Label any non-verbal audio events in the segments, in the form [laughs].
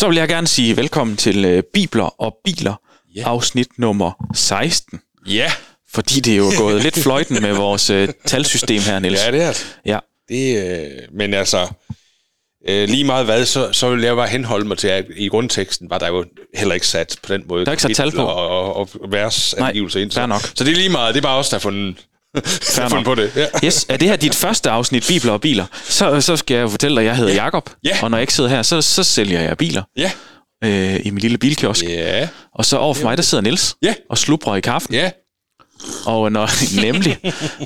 så vil jeg gerne sige velkommen til øh, Bibler og Biler, Ja. afsnit nummer 16. Ja, Fordi det er jo gået lidt [laughs] fløjten med vores øh, talsystem her, Niels. ja det er det. Ja. det øh, men altså, øh, lige meget hvad, så, så vil jeg bare henholde mig til, at i grundteksten var der jo heller ikke sat på den måde. Der er ikke sat tal på. Og, og, og versangivelse ind. Så, så det er lige meget, det er bare os, der har fundet, [laughs] fundet på det. Ja. Yes, er det her dit første afsnit Bibler og Biler, så, så skal jeg jo fortælle dig, at jeg hedder Jakob Ja. og når jeg ikke sidder her, så, så sælger jeg biler Ja. øh, i min lille bilkiosk. Ja. Og så over for mig, der sidder Niels Ja. og slubrer i kaffen. Ja. Og når, [laughs] nemlig,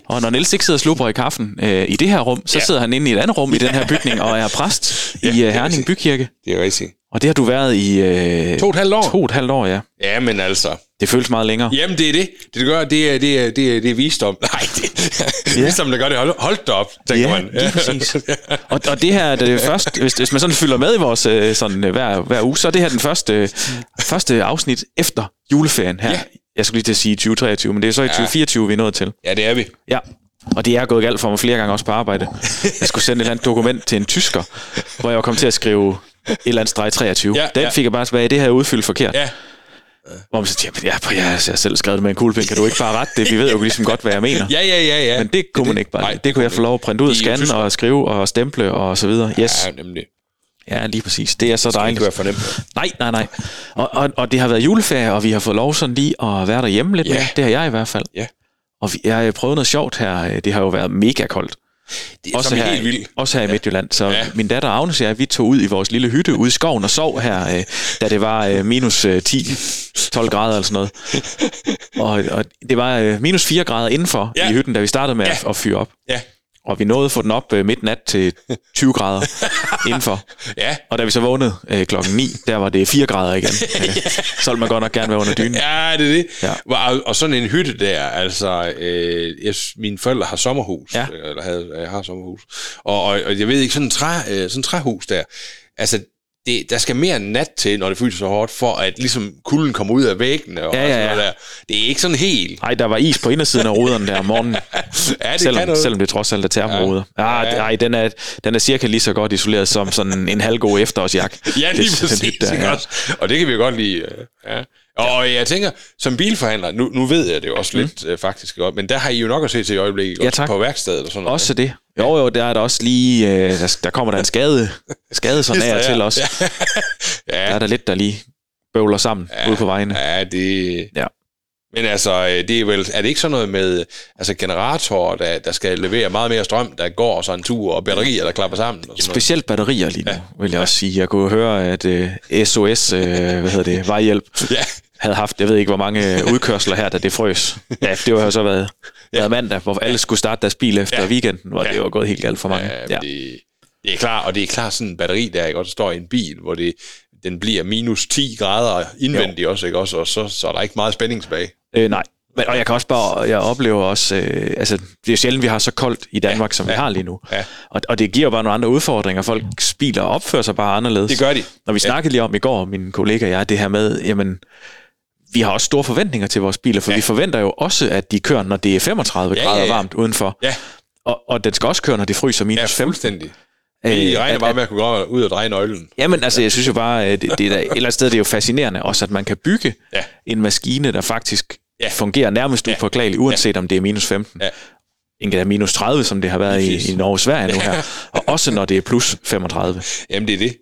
og når Niels ikke sidder og slubrer i kaffen øh, i det her rum, så Ja. sidder han inde i et andet rum i den her bygning og er præst Ja, i er Herning. Bykirke. Det er rigtigt. Og det har du været i øh, To og et halvt år. to og et halvt år, ja. Ja, men altså. Det føles meget længere. Jamen, det er det. Det, det gør, det er, det er, det er, det er visdom. [laughs] Nej, det er Ja. visdom, der gør det. Hold, hold da op, tænker Ja, man. lige præcis. [laughs] Og, og det her, det er først, hvis, hvis man sådan fylder med i vores øh, sådan, øh, hver, hver uge, så er det her den første, første afsnit efter juleferien her. Ja. Jeg skulle lige til at sige 2023, men det er så i 2024, vi er nået til. Ja, det er vi. Ja, og det er gået galt for mig flere gange også på arbejde. Jeg skulle sende et eller andet dokument til en tysker, hvor jeg var kommet til at skrive eller andet streg 23. Ja, Den ja. fik jeg bare tilbage, det her er udfyldt forkert. Ja. Hvor man så siger, ja, jeg, jeg har selv skrevet det med en kuglepen, kan du ikke bare rette det? Vi ved jo ligesom godt, hvad jeg mener. Ja, ja, ja, ja. Men det kunne man ikke bare. Nej, det kunne jeg få lov at printe ud, jo scanne og skrive og stemple og så videre. Yes. Ja, nemlig. Ja, lige præcis. Det er så Det dejligt. kan være fornemt. Nej, nej, nej. Og, og, og det har været juleferie, og vi har fået lov sådan lige at være derhjemme lidt Ja. mere. Det har jeg i hvert fald. Ja. Og vi, jeg har prøvet noget sjovt her. Det har jo været mega koldt. Det er Også her, helt vildt. også her i Midtjylland. Så Ja. min datter Agnes og jeg, vi tog ud i vores lille hytte ude i skoven og sov her, øh, da det var øh, minus øh, 10-12 grader eller sådan noget. [laughs] Og, og det var øh, minus 4 grader indenfor Ja. i hytten, da vi startede med Ja. at, at fyre op. Ja. Og vi nåede at få den op øh, midt nat til [laughs] 20 grader indenfor. Ja. Og da vi så vågnede øh, klokken 9, der var det 4 grader igen. [laughs] Øh, så ville man godt nok gerne være under dynen. Ja, det er det. Ja. Og, og sådan en hytte der, altså, øh, jeg, mine forældre har sommerhus, Ja. eller havde, jeg har sommerhus, og, og, og jeg ved ikke, sådan en, træ, øh, sådan en træhus der, altså, det, der skal mere nat til, når det fryser så hårdt, for at ligesom kulden kommer ud af væggene og, Ja, ja, og sådan ja. noget der. Det er ikke sådan helt. Nej, der var is på indersiden af ruderne der om morgenen, [laughs] Ja, det kan selvom, noget. selvom det trods alt er termoruder. Ja, Ja. ja. Nej, den er, den er cirka lige så godt isoleret som sådan en halvgod efterårsjak. [laughs] Ja, lige Det præcis. lidt der, ja. Og det kan vi jo godt lide. øh, Ja. Og jeg tænker, som bilforhandler, nu, nu ved jeg det jo også lidt øh, faktisk godt, men der har I jo nok at se til i øjeblikket, Ja, også på værkstedet og sådan noget. Også det. Jo, jo, der er der også lige, øh, der, der kommer der en skade, skade sådan af til også. Ja. [laughs] Der ja, er der lidt, der lige bøvler sammen ja. ude på vejene. ja, det... Ja. Men altså, øh, det er vel, er det ikke sådan noget med altså generatorer, der, der skal levere meget mere strøm, der går så en tur, og batterier, der klapper sammen? Og sådan noget? Specielt batterier lige nu, ja. vil jeg også sige. Jeg kunne høre, at øh, SOS, øh, hvad hedder det, vejhjælp, [laughs] Ja, havde haft, jeg ved ikke, hvor mange øh, [laughs] udkørsler her, da det frøs. Ja, det var jo så været, ja. været mandag, hvor alle skulle starte deres bil efter Ja. ja. weekenden, hvor Ja. ja. det var gået helt galt for mange. ja, ja. Det, det er klart, og det er klart sådan en batteri, der ikke også står i en bil, hvor det, den bliver minus 10 grader indvendigt jo. også, ikke også, og så, så er der ikke meget spænding tilbage. Øh, nej, men, og jeg kan også bare, jeg oplever også, øh, altså det er sjældent, vi har så koldt i Danmark, ja. som vi ja. har lige nu. Ja. Og, og det giver bare nogle andre udfordringer. Folks biler opfører sig bare anderledes. Det gør de. Når vi snakkede lige om i går, min kollega og jeg, det her med, jamen, vi har også store forventninger til vores biler, for Ja. ja. vi forventer jo også, at de kører, når det er 35 Ja, grader ja, ja. varmt udenfor. Ja. Og, og den skal også køre, når det fryser minus Ja, 15. fuldstændig. I regner at- bare med at kunne gå ud og dreje nøglen. Jamen, altså, jeg synes jo bare, at det, det er da, et eller andet sted, det er jo fascinerende også, at man kan bygge Ja. en maskine, der faktisk Ja. ja. fungerer nærmest Ja. upåklageligt, uanset om det er minus 15. Ja. Er minus 30, som det har været i, i Norge og Sverige nu her. Og også når det er plus 35. Jamen, det er det.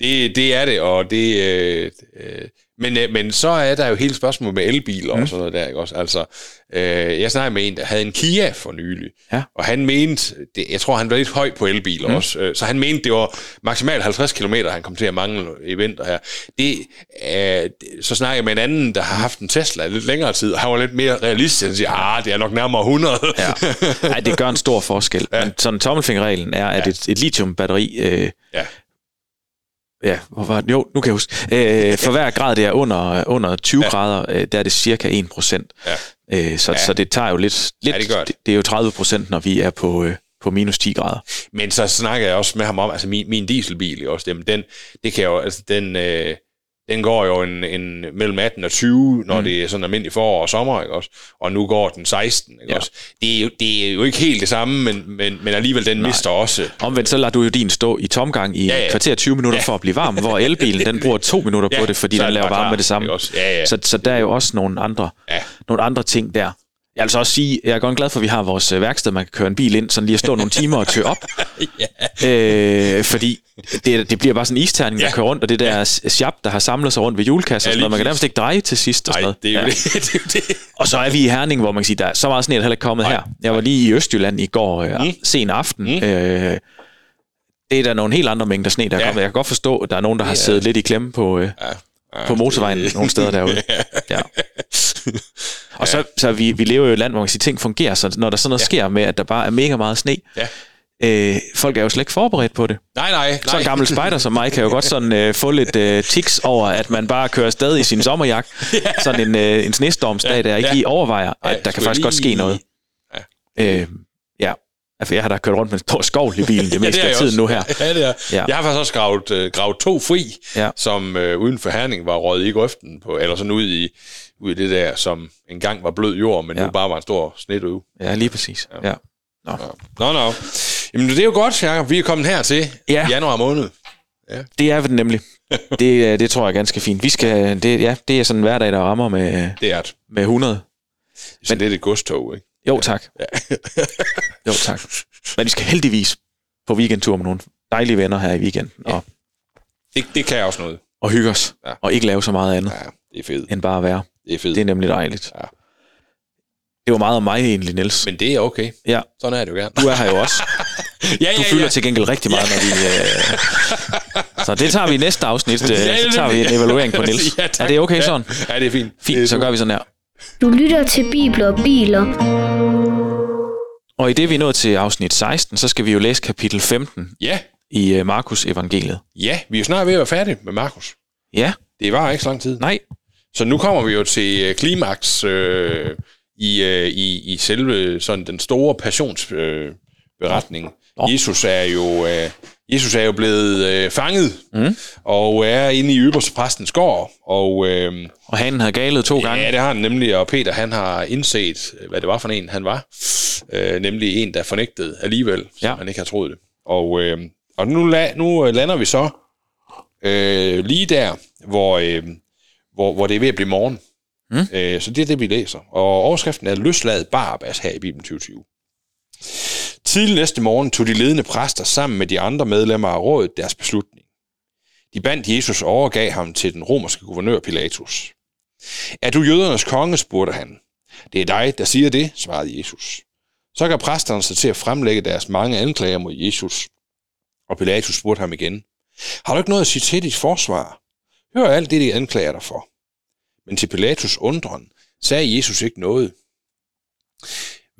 Det, det er det, og det... Øh, øh, men, øh, men så er der jo hele spørgsmålet med elbiler mm. og sådan noget der, ikke også? Altså, øh, jeg snakkede med en, der havde en Kia for nylig, Ja. og han mente, det, jeg tror, han var lidt høj på elbiler mm. også, øh, så han mente, det var maksimalt 50 km, han kom til at mangle i vinter her. Det, øh, så snakkede jeg med en anden, der har haft en Tesla lidt længere tid, og han var lidt mere realistisk, han siger, ah, det er nok nærmere 100. Ja. [laughs] Ej, det gør en stor forskel. Ja. Men sådan tommelfingerreglen er, at Ja. et, et lithiumbatteri... Øh, Ja. Ja, hvor var det? Jo, nu kan jeg huske. Øh, for hver grad, det er under, under 20 Ja. ja. grader, øh, der er det cirka 1 procent. Ja. Øh, så, Ja. ja. så det tager jo lidt... lidt det gør det. det. Er jo 30 procent, når vi er på, øh, på minus 10 grader. Men så snakker jeg også med ham om, altså min, min dieselbil, også, jamen, den, det kan jo, altså den, øh, den går jo en, en mellem 18 og 20, når mm. det er sådan almindelig forår og sommer, ikke også? Og nu går den 16, ikke ja. også? Det er, jo, det er jo ikke helt det samme, men, men, men alligevel den Nej. mister også. Omvendt så lader du jo din stå i tomgang i ja, ja. kvarter 20 minutter ja. for at blive varm, hvor elbilen den bruger to minutter ja, på det, fordi den laver varme med det samme. Ja, ja. Så, så der er jo også nogle andre, ja. nogle andre ting der. Jeg vil så også sige, jeg er godt glad for, at vi har vores øh, værksted, man kan køre en bil ind, sådan lige at stå nogle timer og tø op. [laughs] ja. øh, fordi det, det bliver bare sådan en isterning, der ja. kører rundt, og det der ja. sjap, der har samlet sig rundt ved julekasser, ja, og man kan nærmest ikke dreje til sidst. Og, sådan noget. det er ja. det. [laughs] det, det. og så er vi i Herning, hvor man kan sige, der er så meget sne, der heller ikke kommet Nej. her. Jeg var lige i Østjylland i går, øh, mm. sen aften. Mm. Øh, det er der nogle helt andre mængder sne, der er ja. kommet. Jeg kan godt forstå, at der er nogen, der har ja. siddet lidt i klemme på, øh, ja. Ja, på motorvejen [laughs] det... nogle steder derude. [laughs] ja. Og så, så vi, vi lever jo i et land, hvor man kan sige, ting fungerer, så når der sådan noget ja. sker med, at der bare er mega meget sne, ja. øh, folk er jo slet ikke forberedt på det. Nej, nej. nej. Så en gammel spejder som mig kan jo godt sådan øh, få lidt øh, tiks over, at man bare kører stadig i sin sommerjak, [laughs] ja. sådan en, øh, en snestormsdag, der ikke ja. lige overvejer, at ja, der kan faktisk lige... godt ske noget. Ja. Øh. Altså, jeg har da kørt rundt med en stor skovl i bilen det meste [laughs] ja, det af tiden nu her. [laughs] Ja, det er. Ja. Jeg har faktisk også gravet, øh, gravet to fri, ja. som øh, uden for Herning var røget i grøften, på, eller sådan ud i, ud i det der, som engang var blød jord, men ja. nu bare var en stor snedøve. Ja, lige præcis. Ja. ja. Nå. nå, nå. Jamen, det er jo godt, Jacob. Vi er kommet her til ja. januar måned. Ja. Det er vi nemlig. [laughs] det, øh, det tror jeg er ganske fint. Vi skal, det, ja, det er sådan en hverdag, der rammer med, det er det. med 100. Så Men, det er et godstog, ikke? Jo, tak. Ja. jo, tak. Men vi skal heldigvis på weekendtur med nogle dejlige venner her i weekenden. Ja. Og, det, det kan også noget. Og hygge os. Ja. Og ikke lave så meget andet. Ja, det er fedt. End bare at være. Det er fedt. Det er nemlig dejligt. Ja. Det var meget om mig egentlig, Niels. Men det er okay. Ja. Sådan er det jo gerne. Du er her jo også. [laughs] ja, ja, du fylder ja. til gengæld rigtig meget, ja. når vi... Øh... [laughs] Så det tager vi i næste afsnit. Øh, så tager vi en evaluering på Niels. [laughs] Ja, er det okay sådan? Ja, det er fint. Fint, så gør vi sådan her. Du lytter til Bibler og Biler. Og i det vi er nået til afsnit 16, så skal vi jo læse kapitel 15 ja. i uh, Markus evangeliet. Ja, vi er jo snart ved at være færdige med Markus. Ja. Det var ikke så lang tid. Nej. Så nu kommer vi jo til øh, klimaks øh, i, øh, i, i selve sådan den store passionsberetning. Øh. Jesus er jo øh, Jesus er jo blevet øh, fanget, mm. og er inde i ypperste præstens gård. Og, øh, og han har galet to gange. Ja, det har han nemlig, og Peter han har indset, hvad det var for en, han var. Øh, nemlig en, der fornægtede alligevel, ja. som han ikke har troet det. Og, øh, og nu, la, nu lander vi så øh, lige der, hvor, øh, hvor, hvor det er ved at blive morgen. Mm. Øh, så det er det, vi læser. Og overskriften er Løsladet Barabbas her i Bibelen 2020. Tidlig næste morgen tog de ledende præster sammen med de andre medlemmer af rådet deres beslutning. De bandt Jesus og overgav ham til den romerske guvernør Pilatus. Er du jødernes konge, spurgte han. Det er dig, der siger det, svarede Jesus. Så gav præsterne sig til at fremlægge deres mange anklager mod Jesus. Og Pilatus spurgte ham igen. Har du ikke noget at sige til dit forsvar? Hør alt det, de anklager dig for. Men til Pilatus undren sagde Jesus ikke noget.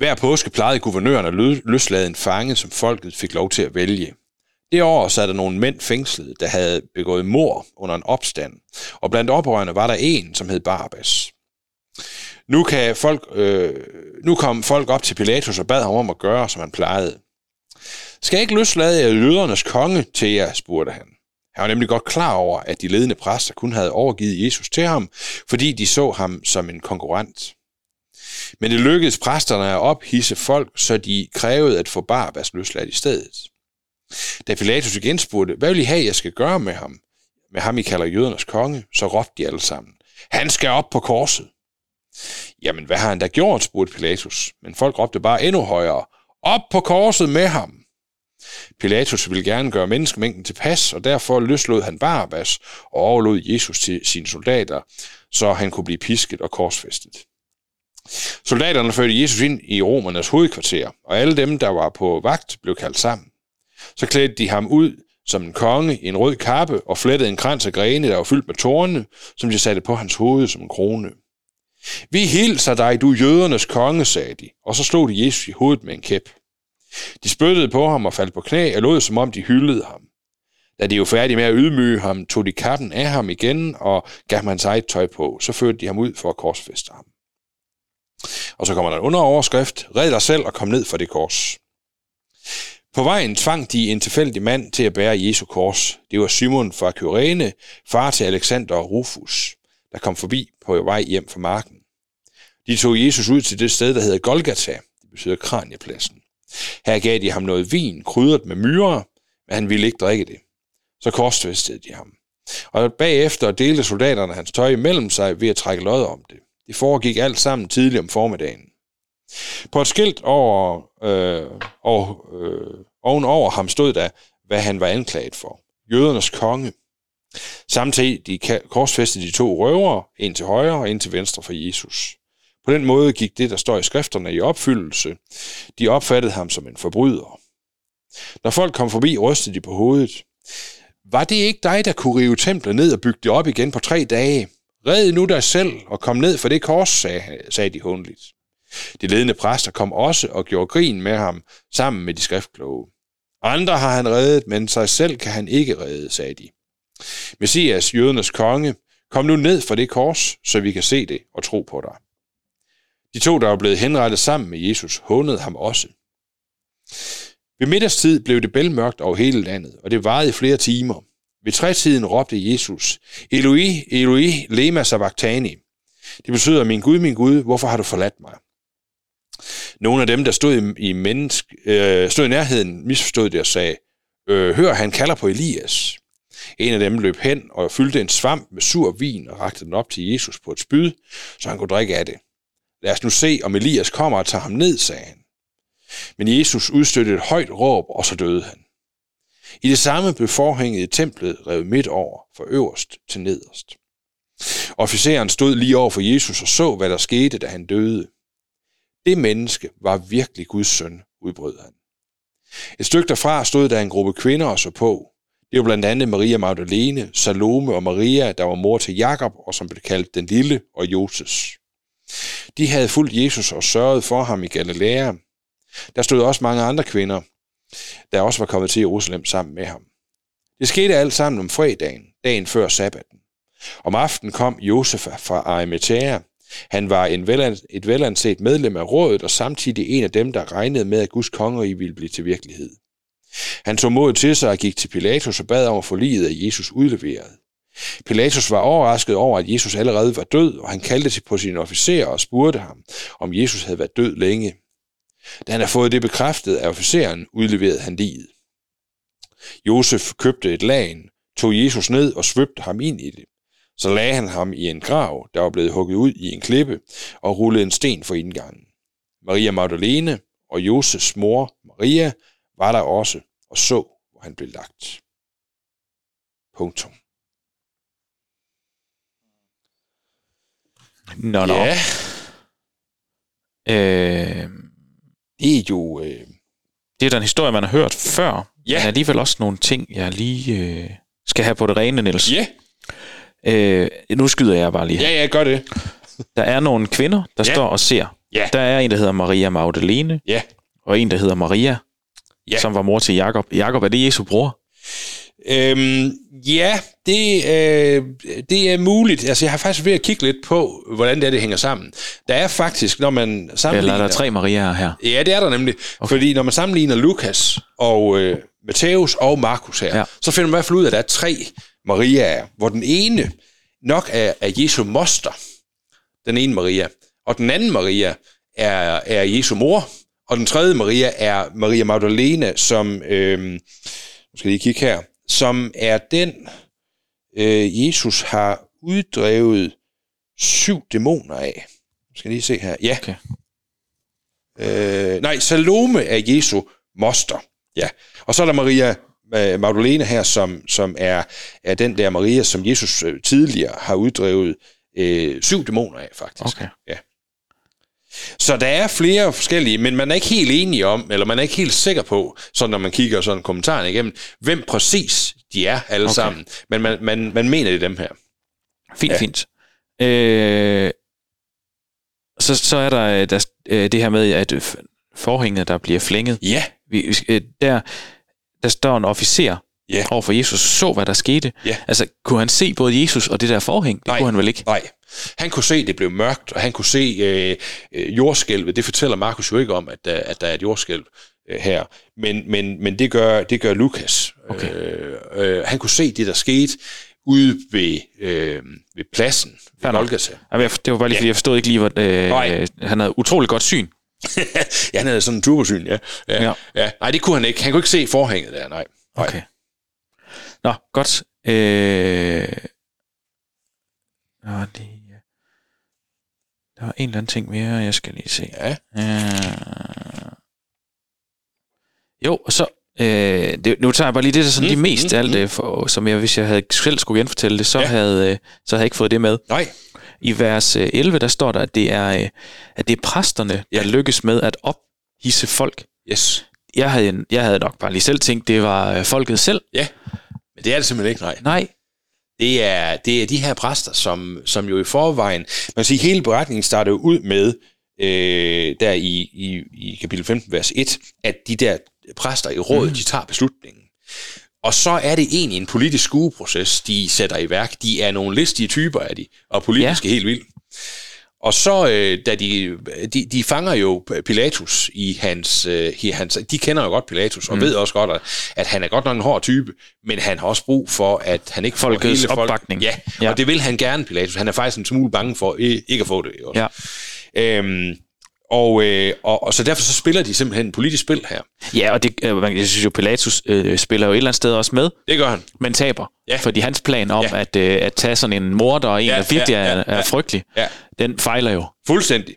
Hver påske plejede guvernøren at løslade en fange, som folket fik lov til at vælge. Det år sad der nogle mænd fængslet, der havde begået mor under en opstand, og blandt oprørerne var der en, som hed Barabbas. Nu, kan folk, øh, nu kom folk op til Pilatus og bad ham om at gøre, som han plejede. Skal jeg ikke løslade jer jødernes konge til jer, spurgte han. Han var nemlig godt klar over, at de ledende præster kun havde overgivet Jesus til ham, fordi de så ham som en konkurrent. Men det lykkedes præsterne at ophisse folk, så de krævede at få Barabbas løsladt i stedet. Da Pilatus igen spurgte, hvad vil I have, jeg skal gøre med ham? Med ham, I kalder jødernes konge, så råbte de alle sammen. Han skal op på korset. Jamen, hvad har han da gjort, spurgte Pilatus. Men folk råbte bare endnu højere. Op på korset med ham! Pilatus ville gerne gøre menneskemængden til pas, og derfor løslod han Barabbas og overlod Jesus til sine soldater, så han kunne blive pisket og korsfæstet. Soldaterne førte Jesus ind i romernes hovedkvarter, og alle dem, der var på vagt, blev kaldt sammen. Så klædte de ham ud som en konge i en rød kappe og flettede en krans af grene, der var fyldt med tårne, som de satte på hans hoved som en krone. Vi hilser dig, du jødernes konge, sagde de, og så slog de Jesus i hovedet med en kæp. De spyttede på ham og faldt på knæ og lod som om de hyldede ham. Da de var færdige med at ydmyge ham, tog de kappen af ham igen og gav ham hans eget tøj på. Så førte de ham ud for at korsfeste ham. Og så kommer der en underoverskrift, red dig selv og kom ned fra det kors. På vejen tvang de en tilfældig mand til at bære Jesu kors. Det var Simon fra Kyrene, far til Alexander og Rufus, der kom forbi på vej hjem fra marken. De tog Jesus ud til det sted, der hedder Golgata. Det betyder kraniepladsen. Her gav de ham noget vin, krydret med myrer, men han ville ikke drikke det. Så korsfæstede de ham. Og bagefter delte soldaterne hans tøj imellem sig ved at trække lod om det. Det foregik alt sammen tidligt om formiddagen. På et skilt over, øh, og, øh, ovenover ham stod der, hvad han var anklaget for. Jødernes konge. Samtidig de korsfæstede de to røvere, en til højre og en til venstre for Jesus. På den måde gik det, der står i skrifterne, i opfyldelse. De opfattede ham som en forbryder. Når folk kom forbi, rystede de på hovedet. Var det ikke dig, der kunne rive templet ned og bygge det op igen på tre dage? Red nu dig selv og kom ned for det kors, sagde, sagde de hundligt. De ledende præster kom også og gjorde grin med ham sammen med de skriftkloge. Andre har han reddet, men sig selv kan han ikke redde, sagde de. Messias, jødernes konge, kom nu ned for det kors, så vi kan se det og tro på dig. De to, der var blevet henrettet sammen med Jesus, hånede ham også. Ved middagstid blev det bælmørkt over hele landet, og det varede i flere timer. Ved trætiden råbte Jesus, Eloi, Eloi, lema sabachthani. Det betyder, min Gud, min Gud, hvorfor har du forladt mig? Nogle af dem, der stod i, i, menneske, øh, stod i nærheden, misforstod det og sagde, øh, hør, han kalder på Elias. En af dem løb hen og fyldte en svamp med sur vin og rakte den op til Jesus på et spyd, så han kunne drikke af det. Lad os nu se, om Elias kommer og tager ham ned, sagde han. Men Jesus udstødte et højt råb, og så døde han. I det samme blev forhænget i templet revet midt over, fra øverst til nederst. Officeren stod lige over for Jesus og så, hvad der skete, da han døde. Det menneske var virkelig Guds søn, udbrød han. Et stykke derfra stod der en gruppe kvinder og så på. Det var blandt andet Maria Magdalene, Salome og Maria, der var mor til Jakob og som blev kaldt den lille og Joses. De havde fulgt Jesus og sørget for ham i Galilea. Der stod også mange andre kvinder, der også var kommet til Jerusalem sammen med ham. Det skete alt sammen om fredagen, dagen før sabbaten. Om aftenen kom Josef fra Arimathea. Han var en velan, et velanset medlem af rådet og samtidig en af dem, der regnede med, at Guds kongerige ville blive til virkelighed. Han tog mod til sig og gik til Pilatus og bad om at få livet af Jesus udleveret. Pilatus var overrasket over, at Jesus allerede var død, og han kaldte til på sine officerer og spurgte ham, om Jesus havde været død længe. Da han havde fået det bekræftet af officeren, udleverede han livet. Josef købte et lagen, tog Jesus ned og svøbte ham ind i det. Så lagde han ham i en grav, der var blevet hugget ud i en klippe, og rullede en sten for indgangen. Maria Magdalene og Josefs mor, Maria, var der også og så, hvor han blev lagt. Punktum. Nå, nå. Ja. Øh, det er jo... Øh... Det er da en historie, man har hørt før, ja. men alligevel også nogle ting, jeg lige øh, skal have på det rene, Niels. Ja. Øh, nu skyder jeg bare lige her. Ja, ja, gør det. Der er nogle kvinder, der ja. står og ser. Ja. Der er en, der hedder Maria Magdalene, ja. og en, der hedder Maria, ja. som var mor til Jakob. Jakob, er det Jesu bror? Øhm, ja, det, øh, det er muligt. Altså, jeg har faktisk ved at kigge lidt på, hvordan det, er, det hænger sammen. Der er faktisk, når man sammenligner... Eller er der tre Mariaer her? Ja, det er der nemlig. Okay. Fordi når man sammenligner Lukas og øh, Matthæus og Markus her, ja. så finder man i hvert fald ud af, at der er tre Mariaer, hvor den ene nok er, er Jesu moster, den ene Maria, og den anden Maria er, er Jesu mor, og den tredje Maria er Maria Magdalene, som, øh, nu skal jeg lige kigge her, som er den, øh, Jesus har uddrevet syv dæmoner af. Skal lige se her. Ja. Okay. Øh, nej, Salome er Jesu moster. Ja. Og så er der Maria øh, Magdalene her, som, som er, er den der Maria, som Jesus øh, tidligere har uddrevet øh, syv dæmoner af, faktisk. Okay. Ja. Så der er flere forskellige, men man er ikke helt enig om, eller man er ikke helt sikker på, så når man kigger sådan kommentarerne igennem, hvem præcis de er alle okay. sammen. Men man, man, man mener det er dem her. Fint, ja. fint. Øh, så, så er der, øh, der øh, det her med, at forhænget, der bliver flænget. Ja. Vi, øh, der, der står en officer ja. over for Jesus, så hvad der skete. Ja. Altså, kunne han se både Jesus og det der forhæng? Det Nej. kunne han vel ikke? Nej. Han kunne se, det blev mørkt, og han kunne se øh, øh, jordskælvet. Det fortæller Markus jo ikke om, at der, at der er et jordskælv øh, her. Men, men, men det gør, det gør Lukas. Okay. Øh, øh, han kunne se det, der skete ude ved, øh, ved pladsen ved Golgata. Jamen, det var bare lige, fordi jeg forstod ikke lige, hvor øh, han havde utrolig godt syn. [laughs] ja, han havde sådan en turbosyn, ja. Ja, Ja. ja. ja. Nej, det kunne han ikke. Han kunne ikke se forhænget der, nej. nej. Okay. Nå, godt. Øh... Nå, det... Der var en eller anden ting mere, jeg skal lige se. Ja. Øh... Jo, og så... Øh, det, nu tager jeg bare lige det, der er sådan Mm, mm, de mest mm, mm, alt det, for, som jeg, hvis jeg havde selv skulle genfortælle det, så, Ja. havde, øh, så havde jeg ikke fået det med. Nej. I vers øh, 11, der står der, at det er, øh, at det er præsterne, Ja. der lykkes med at ophisse folk. Yes. Jeg havde, jeg havde nok bare lige selv tænkt, det var øh, folket selv. Ja. Det er det simpelthen ikke, nej. Nej, Det er, det er de her præster, som, som jo i forvejen... Man kan sige, hele beretningen starter jo ud med, øh, der i, i, i kapitel 15, vers 1, at de der præster i rådet, mm. de tager beslutningen. Og så er det egentlig en politisk skueproces, de sætter i værk. De er nogle listige typer af de, og politiske ja. helt vildt. Og så, øh, da de, de, de fanger jo Pilatus i hans, øh, i hans... De kender jo godt Pilatus, og mm. ved også godt, at, at han er godt nok en hård type, men han har også brug for, at han ikke får hele folk... opbakning. Ja, ja, og det vil han gerne, Pilatus. Han er faktisk en smule bange for ikke at få det. Også. ja. Øhm, og, øh, og, og så derfor så spiller de simpelthen en politisk spil her. Ja, og det, øh, man- jeg synes jo, Pilatus øh, spiller jo et eller andet sted også med, Det gør han. men taber. Ja. Fordi hans plan om Ja. at, øh, at tage sådan en morder og en, Ja, der virkelig ja, ja, ja, er, er frygtelig, Ja. den fejler jo. Fuldstændig.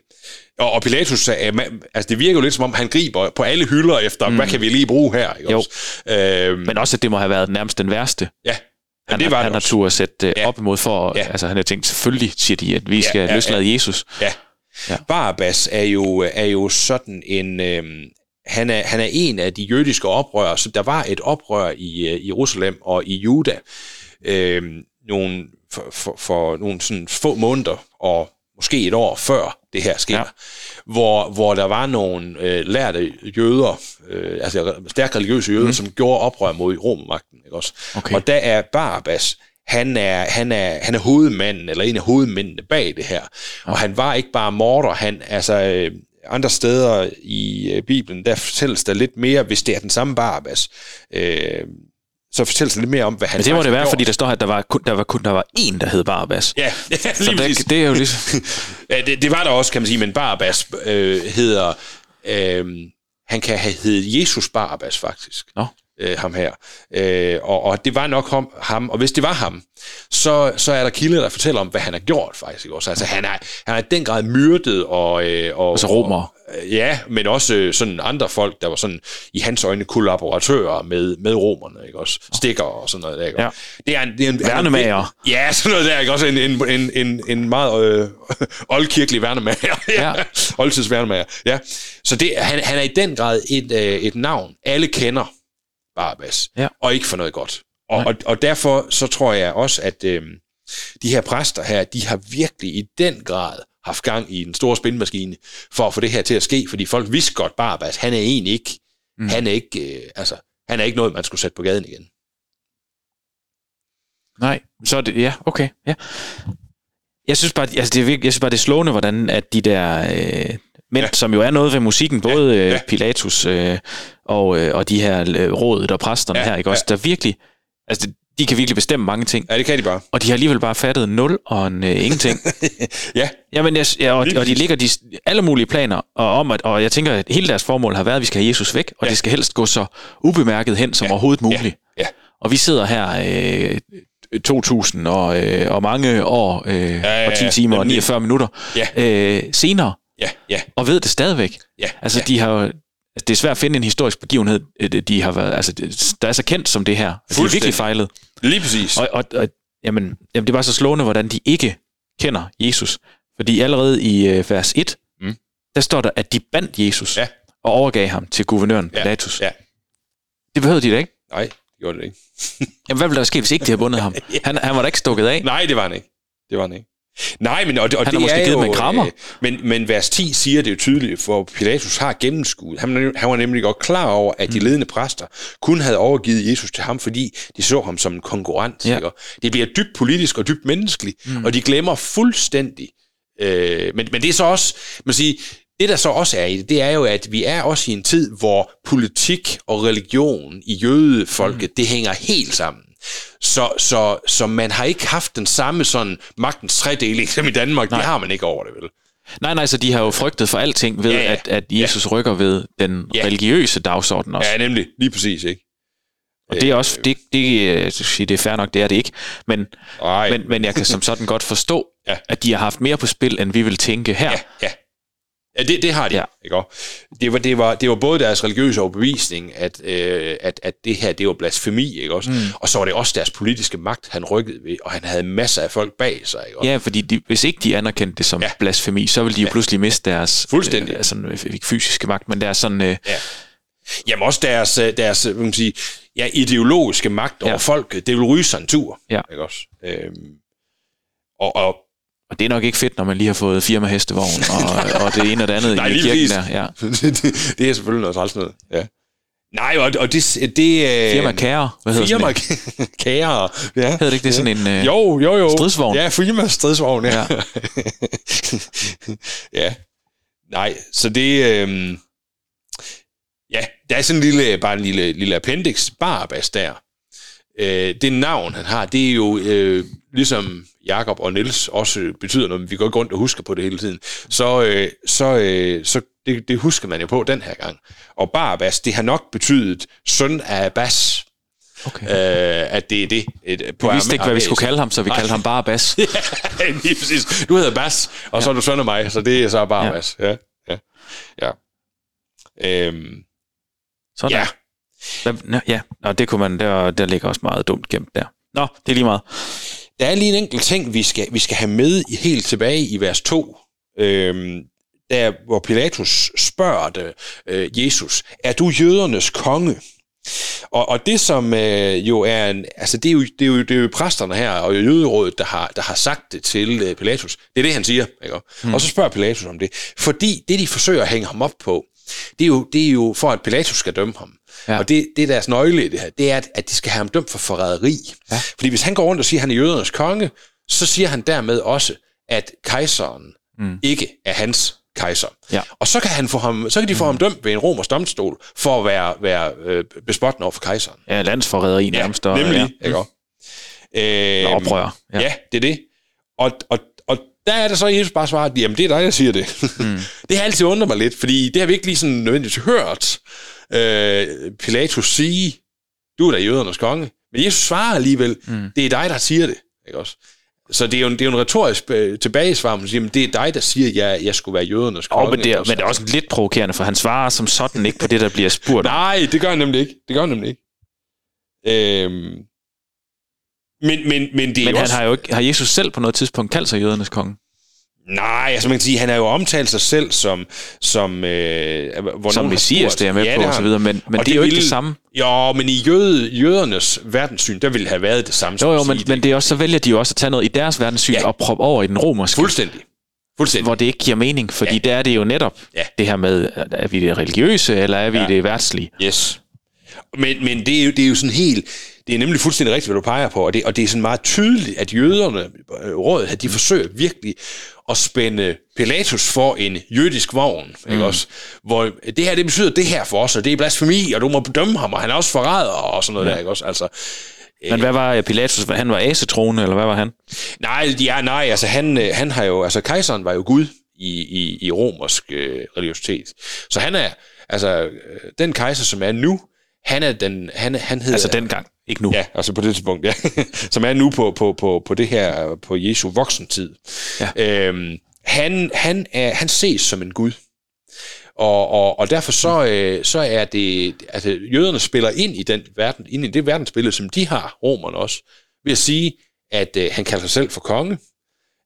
Og, og Pilatus, man- altså det virker jo lidt som om, han griber på alle hylder efter, mm. hvad kan vi lige bruge her? Ikke Jo. også? Øhm, Men også, at det må have været nærmest den værste, ja, han, det var han det har tur at sætte øh, Ja. op imod for. Ja. Altså, han har tænkt, selvfølgelig siger de, at vi skal ja, ja, ja. løslade Jesus. Ja. Ja. Barabbas er jo, er jo sådan en... Øhm, han, er, han er en af de jødiske oprør, så der var et oprør i øh, Jerusalem og i Juda øhm, nogle, for, for, for nogle sådan få måneder, og måske et år før det her sker. Ja. hvor, hvor der var nogle øh, lærte jøder, øh, altså stærkt religiøse jøder, mm. som gjorde oprør mod romermagten. Ikke også? Okay. Og der er Barabbas, han er, han, er, han er hovedmanden, eller en af hovedmændene bag det her. Og han var ikke bare morder, han, altså øh, andre steder i øh, Bibelen, der fortælles der lidt mere, hvis det er den samme Barabbas, øh, så fortælles der lidt mere om, hvad han Men det må det være, gjort. fordi der står her, at der var kun, der var, kun, der var én, der hed Barabbas. Ja, [laughs] ja Så lige præcis. det, det er jo ligesom... [laughs] Ja, det, det var der også, kan man sige, men Barabbas øh, hedder... Øh, han kan have heddet Jesus Barabbas, faktisk. Nå. Øh, ham her. Øh, og, og det var nok ham, ham, og hvis det var ham, så, så er der kilder, der fortæller om, hvad han har gjort, faktisk. Også, altså, han er, han er i den grad myrdet, og... Øh, og Altså romere. Og, ja, men også øh, sådan andre folk, der var sådan i hans øjne kollaboratører med, med romerne, ikke også? Stikker og sådan noget der, ikke? Ja. Det er en, det er en, Værnemager. Ja, sådan noget der, ikke? Også en, en, en, en, en meget øh, [laughs] oldkirkelig værnemager. [laughs] ja. Ja. Oldtids værnemager, ja. Så det, han, han er i den grad et, øh, et navn, alle kender Barabbas, Ja. og ikke for noget godt. Og, Nej. og, og derfor så tror jeg også, at øh, de her præster her, de har virkelig i den grad haft gang i en stor spindmaskine for at få det her til at ske, fordi folk vidste godt, Barabbas, han er egentlig ikke, mm. han er ikke, øh, altså, han er ikke noget, man skulle sætte på gaden igen. Nej, så er det... Ja, okay. Ja. Jeg synes bare, altså det er virkelig, jeg synes bare, det er slående, hvordan at de der øh, mænd, Ja. ja. som jo er noget ved musikken, både Ja, ja, ja. ja. Pilatus øh, og, øh, og de her øh, rådet og præsterne Ja, ja, her, ikke også, der virkelig... Altså, de kan virkelig bestemme mange ting. Ja, det kan de bare. Og de har alligevel bare fattet nul og en øh, ingenting. [laughs] Ja, Jamen, jeg, ja, og, og de ligger de, alle mulige planer og om, at, og jeg tænker, at hele deres formål har været, at vi skal have Jesus væk, og Ja. ja. det skal helst gå så ubemærket hen som Ja. ja. overhovedet muligt. ja. Og vi sidder her øh, 2000 og, øh, og mange år øh, ja, ja, ja, og 10 ja. timer og Nemlig. 49 minutter Ja. øh, senere, ja, ja, og ved det stadigvæk. ja. Altså, ja. de har jo- altså, det er svært at finde en historisk begivenhed, øh, de har været, altså, der er så kendt som det her. De har virkelig fejlet. Lige præcis. Og, og, og jamen, jamen, det var så slående, hvordan de ikke kender Jesus. Fordi allerede i øh, vers 1, Mm. der står der, at de bandt Jesus Ja. og overgav ham til guvernøren Ja, Pilatus. ja. Det behøvede de da ikke. Nej, det gjorde det ikke. [laughs] Jamen, hvad ville der ske, hvis ikke de havde bundet ham? [laughs] Han, han var da ikke stukket af. Nej, det var han ikke. Det var han ikke. Nej, men og og han det måske er givet jo, med en krammer. Øh, men, men vers 10 siger det jo tydeligt, for Pilatus har gennemskuet. Han, han var nemlig godt klar over, at de mm. ledende præster kun havde overgivet Jesus til ham, fordi de så ham som en konkurrent. Ja. Ikke? Det bliver dybt politisk og dybt menneskeligt, mm. og de glemmer fuldstændig. Øh, men, men det er så også, man siger, det der så også er i det, det er jo, at vi er også i en tid, hvor politik og religion i jødefolket, mm. det hænger helt sammen. Så, så, så man har ikke haft den samme sådan magtens tredeling [laughs] som i Danmark. Nej. Det har man ikke over det, vel? Nej, nej, så de har jo frygtet for alting ved, Ja, ja. at, at Jesus rykker ved den Ja. religiøse dagsorden også. Ja, nemlig. Lige præcis, ikke? Og det er også, det, det, øh, det er fair nok, det er det ikke. Men, Ej. men, men jeg kan som sådan godt forstå, Ja. at de har haft mere på spil, end vi vil tænke her. Ja, ja. Ja, det, det har de, Ja. ja. ikke også? Det var, det, var, det var både deres religiøse overbevisning, at, øh, at, at det her, det var blasfemi, ikke også? Mm. Og så var det også deres politiske magt, han rykkede ved, og han havde masser af folk bag sig, ikke også? Ja, fordi de, hvis ikke de anerkendte det som Ja. ja. blasfemi, så ville de jo pludselig miste deres Fuldstændig. Øh, altså, ikke fysiske magt, men deres sådan... Øh, Ja. Jamen også deres, øh, deres kan man sige, ja, ideologiske magt over Ja. folket, det vil ryge sig en tur, Ja. ikke også? Øhm, og, og og det er nok ikke fedt, når man lige har fået firma hestevogn og, og det ene og det andet [laughs] Nej, i kirken der. Ja. [laughs] det, det er selvfølgelig noget træls noget, ja. Nej, og, og det... det øh, Firma Kære, hvad hedder Firma sådan en? [laughs] Kære, ja. Hedder det ikke det sådan en... Øh, Jo, jo, jo. Stridsvogn. Ja, firma stridsvogn, ja. Ja. Ja. ja. Nej, så det... Øh, ja, der er sådan en lille, bare en lille, lille appendix, Barbas der. Øh, det navn, han har, det er jo øh, ligesom Jakob og Niels også betyder noget, men vi går ikke rundt og husker på det hele tiden. Så, øh, så, øh, så det, det husker man jo på den her gang. Og Barbas, det har nok betydet søn af Abbas. Okay. Øh, at det er det. Et, på Vi vidste ikke, hvad vi skulle kalde ham, så vi kaldte ham bare Bas. [laughs] ja, lige præcis. Du hedder Bas, og så er du søn af mig, så det er så bare Ja. Bas. Ja, ja, ja. Øhm, Sådan. ja. Nå, ja, Nå, det kunne man, der, der ligger også meget dumt gemt der. Nå, det er lige meget. Der er lige en enkelt ting, vi skal, vi skal have med helt tilbage i vers 2. Øhm, der, hvor Pilatus spørger det, øh, Jesus, er du jødernes konge? Og, og det som øh, jo er en, altså det er jo, det er jo, det er jo præsterne her og jøderådet, der har, der har sagt det til øh, Pilatus. Det er det, han siger. Ikke? Mm. Og så spørger Pilatus om det. Fordi det, de forsøger at hænge ham op på, det er jo, det er jo for, at Pilatus skal dømme ham. Ja. Ja. Og det, det er deres nøgle i det her, det er, at, at de skal have ham dømt for forræderi. Ja. Fordi hvis han går rundt og siger, at han er jødernes konge, så siger han dermed også, at kejseren mm. ikke er hans kejser. Ja. Og så kan, han få ham, så kan de få mm. ham dømt ved en romersk domstol for at være, være øh, bespottende over for kejseren. Ja, landsforræderi nærmest. og- Nemlig, ja. ja. ikke også? Eller Øh, oprør. Ja. ja, det er det. Og, og, og der er det så, at Jesus bare svarer, at jamen, det er dig, der siger det. Mm. [laughs] det har altid undret mig lidt, fordi det har vi ikke lige sådan nødvendigvis hørt øh, Pilatus sige, du er da jødernes konge. Men Jesus svarer alligevel, mm. det er dig, der siger det. Ikke også? Så det er jo en, det er jo en retorisk øh, tilbagesvar, man siger, men det er dig, der siger, at jeg, jeg skulle være jødernes konge. Og, men, det er, men det er også lidt provokerende, for han svarer som sådan ikke på det, der bliver spurgt. Nej, det gør han nemlig ikke. Det gør han nemlig ikke. Øhm, men, men, men det er Men han også... har jo ikke, har Jesus selv på noget tidspunkt kaldt sig jødernes konge? Nej, altså man kan sige, han har jo omtalt sig selv som... Som, øh, hvor Som messias, det er med Ja, på, og så videre, men, men Og det er jo ikke ville- det samme. Jo, men i jøde, jødernes verdenssyn, der ville have været det samme. Jo, jo, men, sige men det er også, så vælger de jo også at tage noget i deres verdenssyn Ja. og proppe over i den romerske, Fuldstændig. Fuldstændig. hvor det ikke giver mening, fordi Ja. der er det jo netop Ja. det her med, er vi det religiøse, eller er vi Ja. ja. det værtslige? Yes. Men, men det, er jo, det er jo sådan helt... Det er nemlig fuldstændig rigtigt, hvad du peger på, og det, og det er sådan meget tydeligt, at jøderne, øh, rådet, at de forsøger virkelig at spænde Pilatus for en jødisk vogn, mm. ikke også? Hvor det her, det betyder det her for os, og det er blasfemi, og du må bedømme ham, og han er også forræder, og sådan noget ja. der, ikke også? Altså, Men hvad var Pilatus? Han var asetroende, eller hvad var han? Nej, ja, nej, altså han, øh, han har jo, altså kejseren var jo Gud i, i, i romersk øh, religiøsitet. Så han er, altså øh, den kejser, som er nu, han er den, han, han hedder... Altså dengang, ikke nu. Ja, altså på det tidspunkt, ja. [laughs] som er nu på, på, på, på det her, på Jesu voksentid. Ja. Øhm, han, han, er, han ses som en Gud. Og, og, og derfor så, øh, så er det, altså jøderne spiller ind i den verden, ind i det verdensbillede, som de har, romerne også, ved at sige, at øh, han kalder sig selv for konge,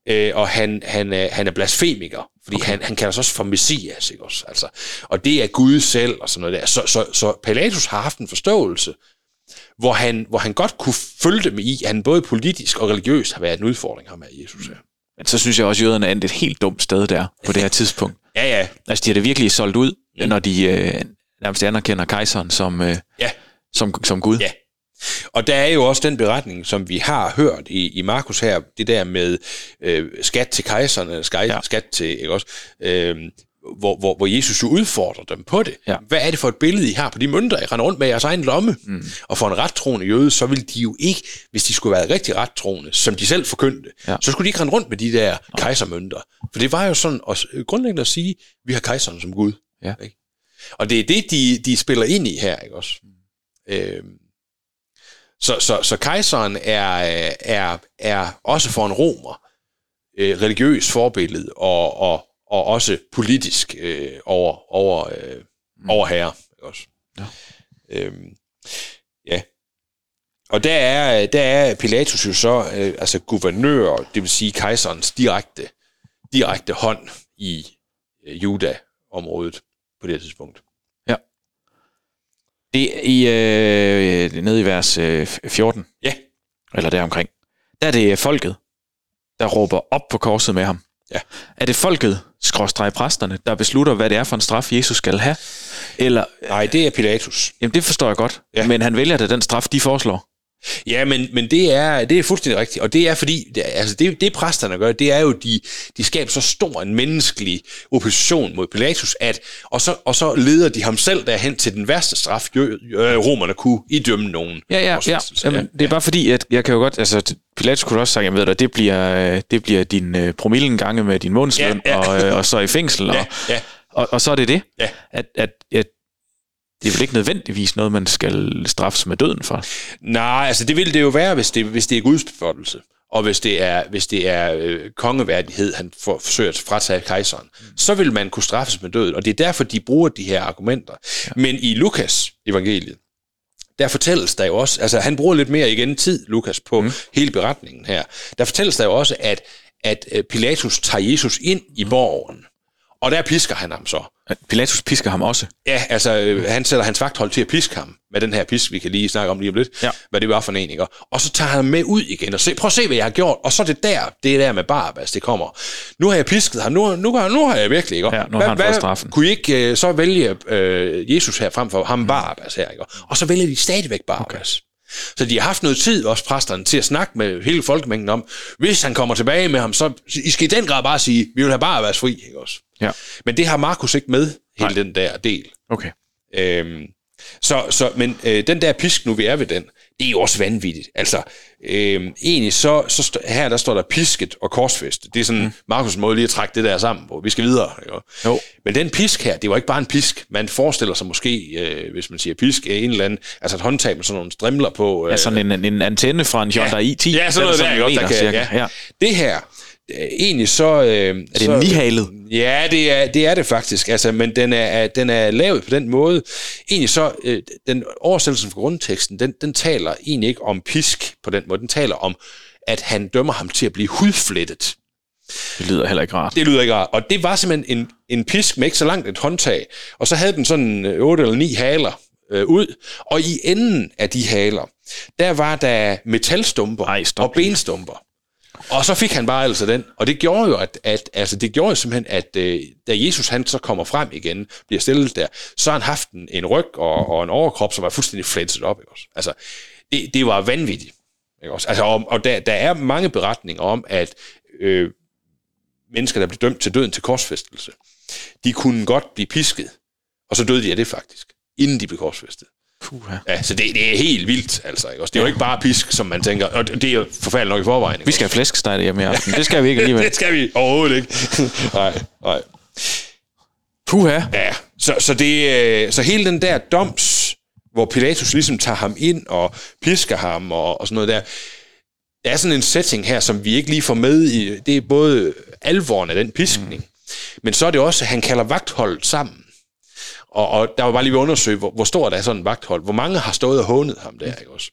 øh, og han, han, er, han er blasfemiker, fordi okay. han, han kalder sig også for messias, ikke også? Altså, og det er Gud selv, og sådan noget der. Så, så, så Pilatus har haft en forståelse, hvor han, hvor han godt kunne følge dem i, at han både politisk og religiøst har været en udfordring, ham af Jesus her. Men så synes jeg også, at jøderne er et helt dumt sted der, på det her tidspunkt. [laughs] ja, ja. Altså, de har det virkelig solgt ud, mm. når de øh, nærmest anerkender kejseren som, øh, ja. som, som Gud. Ja. Og der er jo også den beretning, som vi har hørt i, i Markus her, det der med øh, skat til kejserne, skat, ja. skat til, ikke også? Øh, hvor, hvor, hvor Jesus jo udfordrer dem på det. Ja. Hvad er det for et billede, I har på de mønter, I render rundt med jeres egen lomme? Mm. Og for en rettroende jøde, så vil de jo ikke, hvis de skulle være rigtig rettroende, som de selv forkyndte, ja. så skulle de ikke rende rundt med de der kejsermønter. For det var jo sådan at, grundlæggende at sige, vi har kejseren som Gud. Ja. Ikke? Og det er det, de, de spiller ind i her, ikke også? Mm. Øhm, så, så, så kejseren er, er, er også for en romer øh, religiøs forbillede og, og, og også politisk øh, over, over, øh, mm. over herre. Også. Ja. Øhm, ja. Og der er, der er Pilatus jo så øh, altså guvernør, det vil sige kejserens direkte, direkte hånd i øh, Juda-området på det tidspunkt. Det er i, øh, nede i vers øh, 14. Ja. Eller deromkring. Der er det folket, der råber op på korset med ham. Ja. Er det folket, skråstrej præsterne, der beslutter, hvad det er for en straf, Jesus skal have? Eller, Nej, det er Pilatus. Jamen, det forstår jeg godt. Ja. Men han vælger det den straf, de foreslår. Ja, men, men det, er, det er fuldstændig rigtigt. Og det er fordi, det, altså det, det præsterne gør, det er jo, de, de skaber så stor en menneskelig opposition mod Pilatus, at, og, så, og så leder de ham selv derhen til den værste straf, jo, øh, romerne kunne idømme nogen. Ja, ja, ja. Jamen, det er bare fordi, at jeg kan jo godt, altså Pilatus kunne også sige, jeg ved dig, det bliver, øh, det bliver din uh, promillen gange med din månedsløn, ja, ja. og, uh, og så i fængsel, [laughs] og, ja, ja. Og, og så er det det, ja. at, at, at det er vel ikke nødvendigvis noget, man skal straffes med døden for? Nej, altså det vil det jo være, hvis det, hvis det er Guds befolkelse. Og hvis det er, hvis det er øh, kongeværdighed, han for, forsøger at fratage kejseren, mm. så vil man kunne straffes med døden. Og det er derfor, de bruger de her argumenter. Ja. Men i Lukas evangeliet, der fortælles der jo også, altså han bruger lidt mere igen tid, Lukas, på mm. hele beretningen her. Der fortælles der jo også, at, at øh, Pilatus tager Jesus ind i borgen, og der pisker han ham så. Pilatus pisker ham også? Ja, altså øh, han sætter hans vagthold til at piske ham med den her pisk, vi kan lige snakke om lige om lidt, ja. hvad det var for en, ikke? Og så tager han med ud igen og se, prøv at se, hvad jeg har gjort, og så er det der, det er der med Barabbas, det kommer. Nu har jeg pisket ham, nu, nu, nu har jeg virkelig, ikke? Ja, nu har han fået straffen. Kunne I ikke uh, så vælge uh, Jesus her frem for ham Barabbas her, ikke? Og så vælger de stadigvæk Barabbas. Okay. Så de har haft noget tid, også præsterne, til at snakke med hele folkemængden om, hvis han kommer tilbage med ham, så I skal i den grad bare sige, vi vil have bare være fri, ikke også? Ja. Men det har Markus ikke med, hele Nej. den der del. Okay. Øhm, så, så, men øh, den der pisk, nu vi er ved den, det er jo også vanvittigt. Altså, øh, egentlig så, så her der står der pisket og korsfest. Det er sådan mm. Markus' måde lige at trække det der sammen på. Vi skal videre. Jo. Jo. Men den pisk her, det var ikke bare en pisk. Man forestiller sig måske, øh, hvis man siger pisk, en eller anden, altså et håndtag med sådan nogle strimler på. Øh, ja, sådan en, en antenne fra en Hyundai ja, i10. Ja, sådan noget der, der, der, der kan, ja. ja. Det her, egentlig så... Øh, er det så, nihalet? Ja, det er, det er det faktisk, altså, men den er, den er lavet på den måde. Egentlig så, øh, den oversættelsen fra grundteksten, den, den taler egentlig ikke om pisk på den måde, den taler om, at han dømmer ham til at blive hudflettet. Det lyder heller ikke rart. Det lyder ikke rart. Og det var simpelthen en, en pisk med ikke så langt et håndtag, og så havde den sådan 8 eller 9 haler øh, ud, og i enden af de haler, der var der metalstumper Ej, og benstumper. Og så fik han bare altså den. Og det gjorde jo, at, at altså det gjorde jo simpelthen, at øh, da Jesus han så kommer frem igen, bliver stillet der, så har han haft en, en ryg og, og en overkrop, som var fuldstændig flænset op. Ikke også? Altså, det, det var vanvittigt. Ikke også? Altså, og, og der, der er mange beretninger om, at øh, mennesker, der blev dømt til døden til korsfæstelse, de kunne godt blive pisket, og så døde de af det faktisk, inden de blev korsfæstet. Puha. Ja, så det, det er helt vildt, altså. Ikke? Det er jo ikke bare pisk, som man tænker, og det er jo forfærdeligt nok i forvejen. Ikke? Vi skal have flæskesteg hjemme i aften. Det skal vi ikke alligevel. [laughs] det skal vi overhovedet ikke. [laughs] nej, nej. Puha. Ja, så, så, det, øh, så hele den der doms, hvor Pilatus ligesom tager ham ind og pisker ham og, og sådan noget der, der er sådan en setting her, som vi ikke lige får med i. Det er både alvoren af den piskning, mm. men så er det også, at han kalder vagtholdet sammen. Og, og der var bare lige ved at undersøge, hvor, hvor stort er sådan en vagthold. Hvor mange har stået og hånet ham der, ikke også?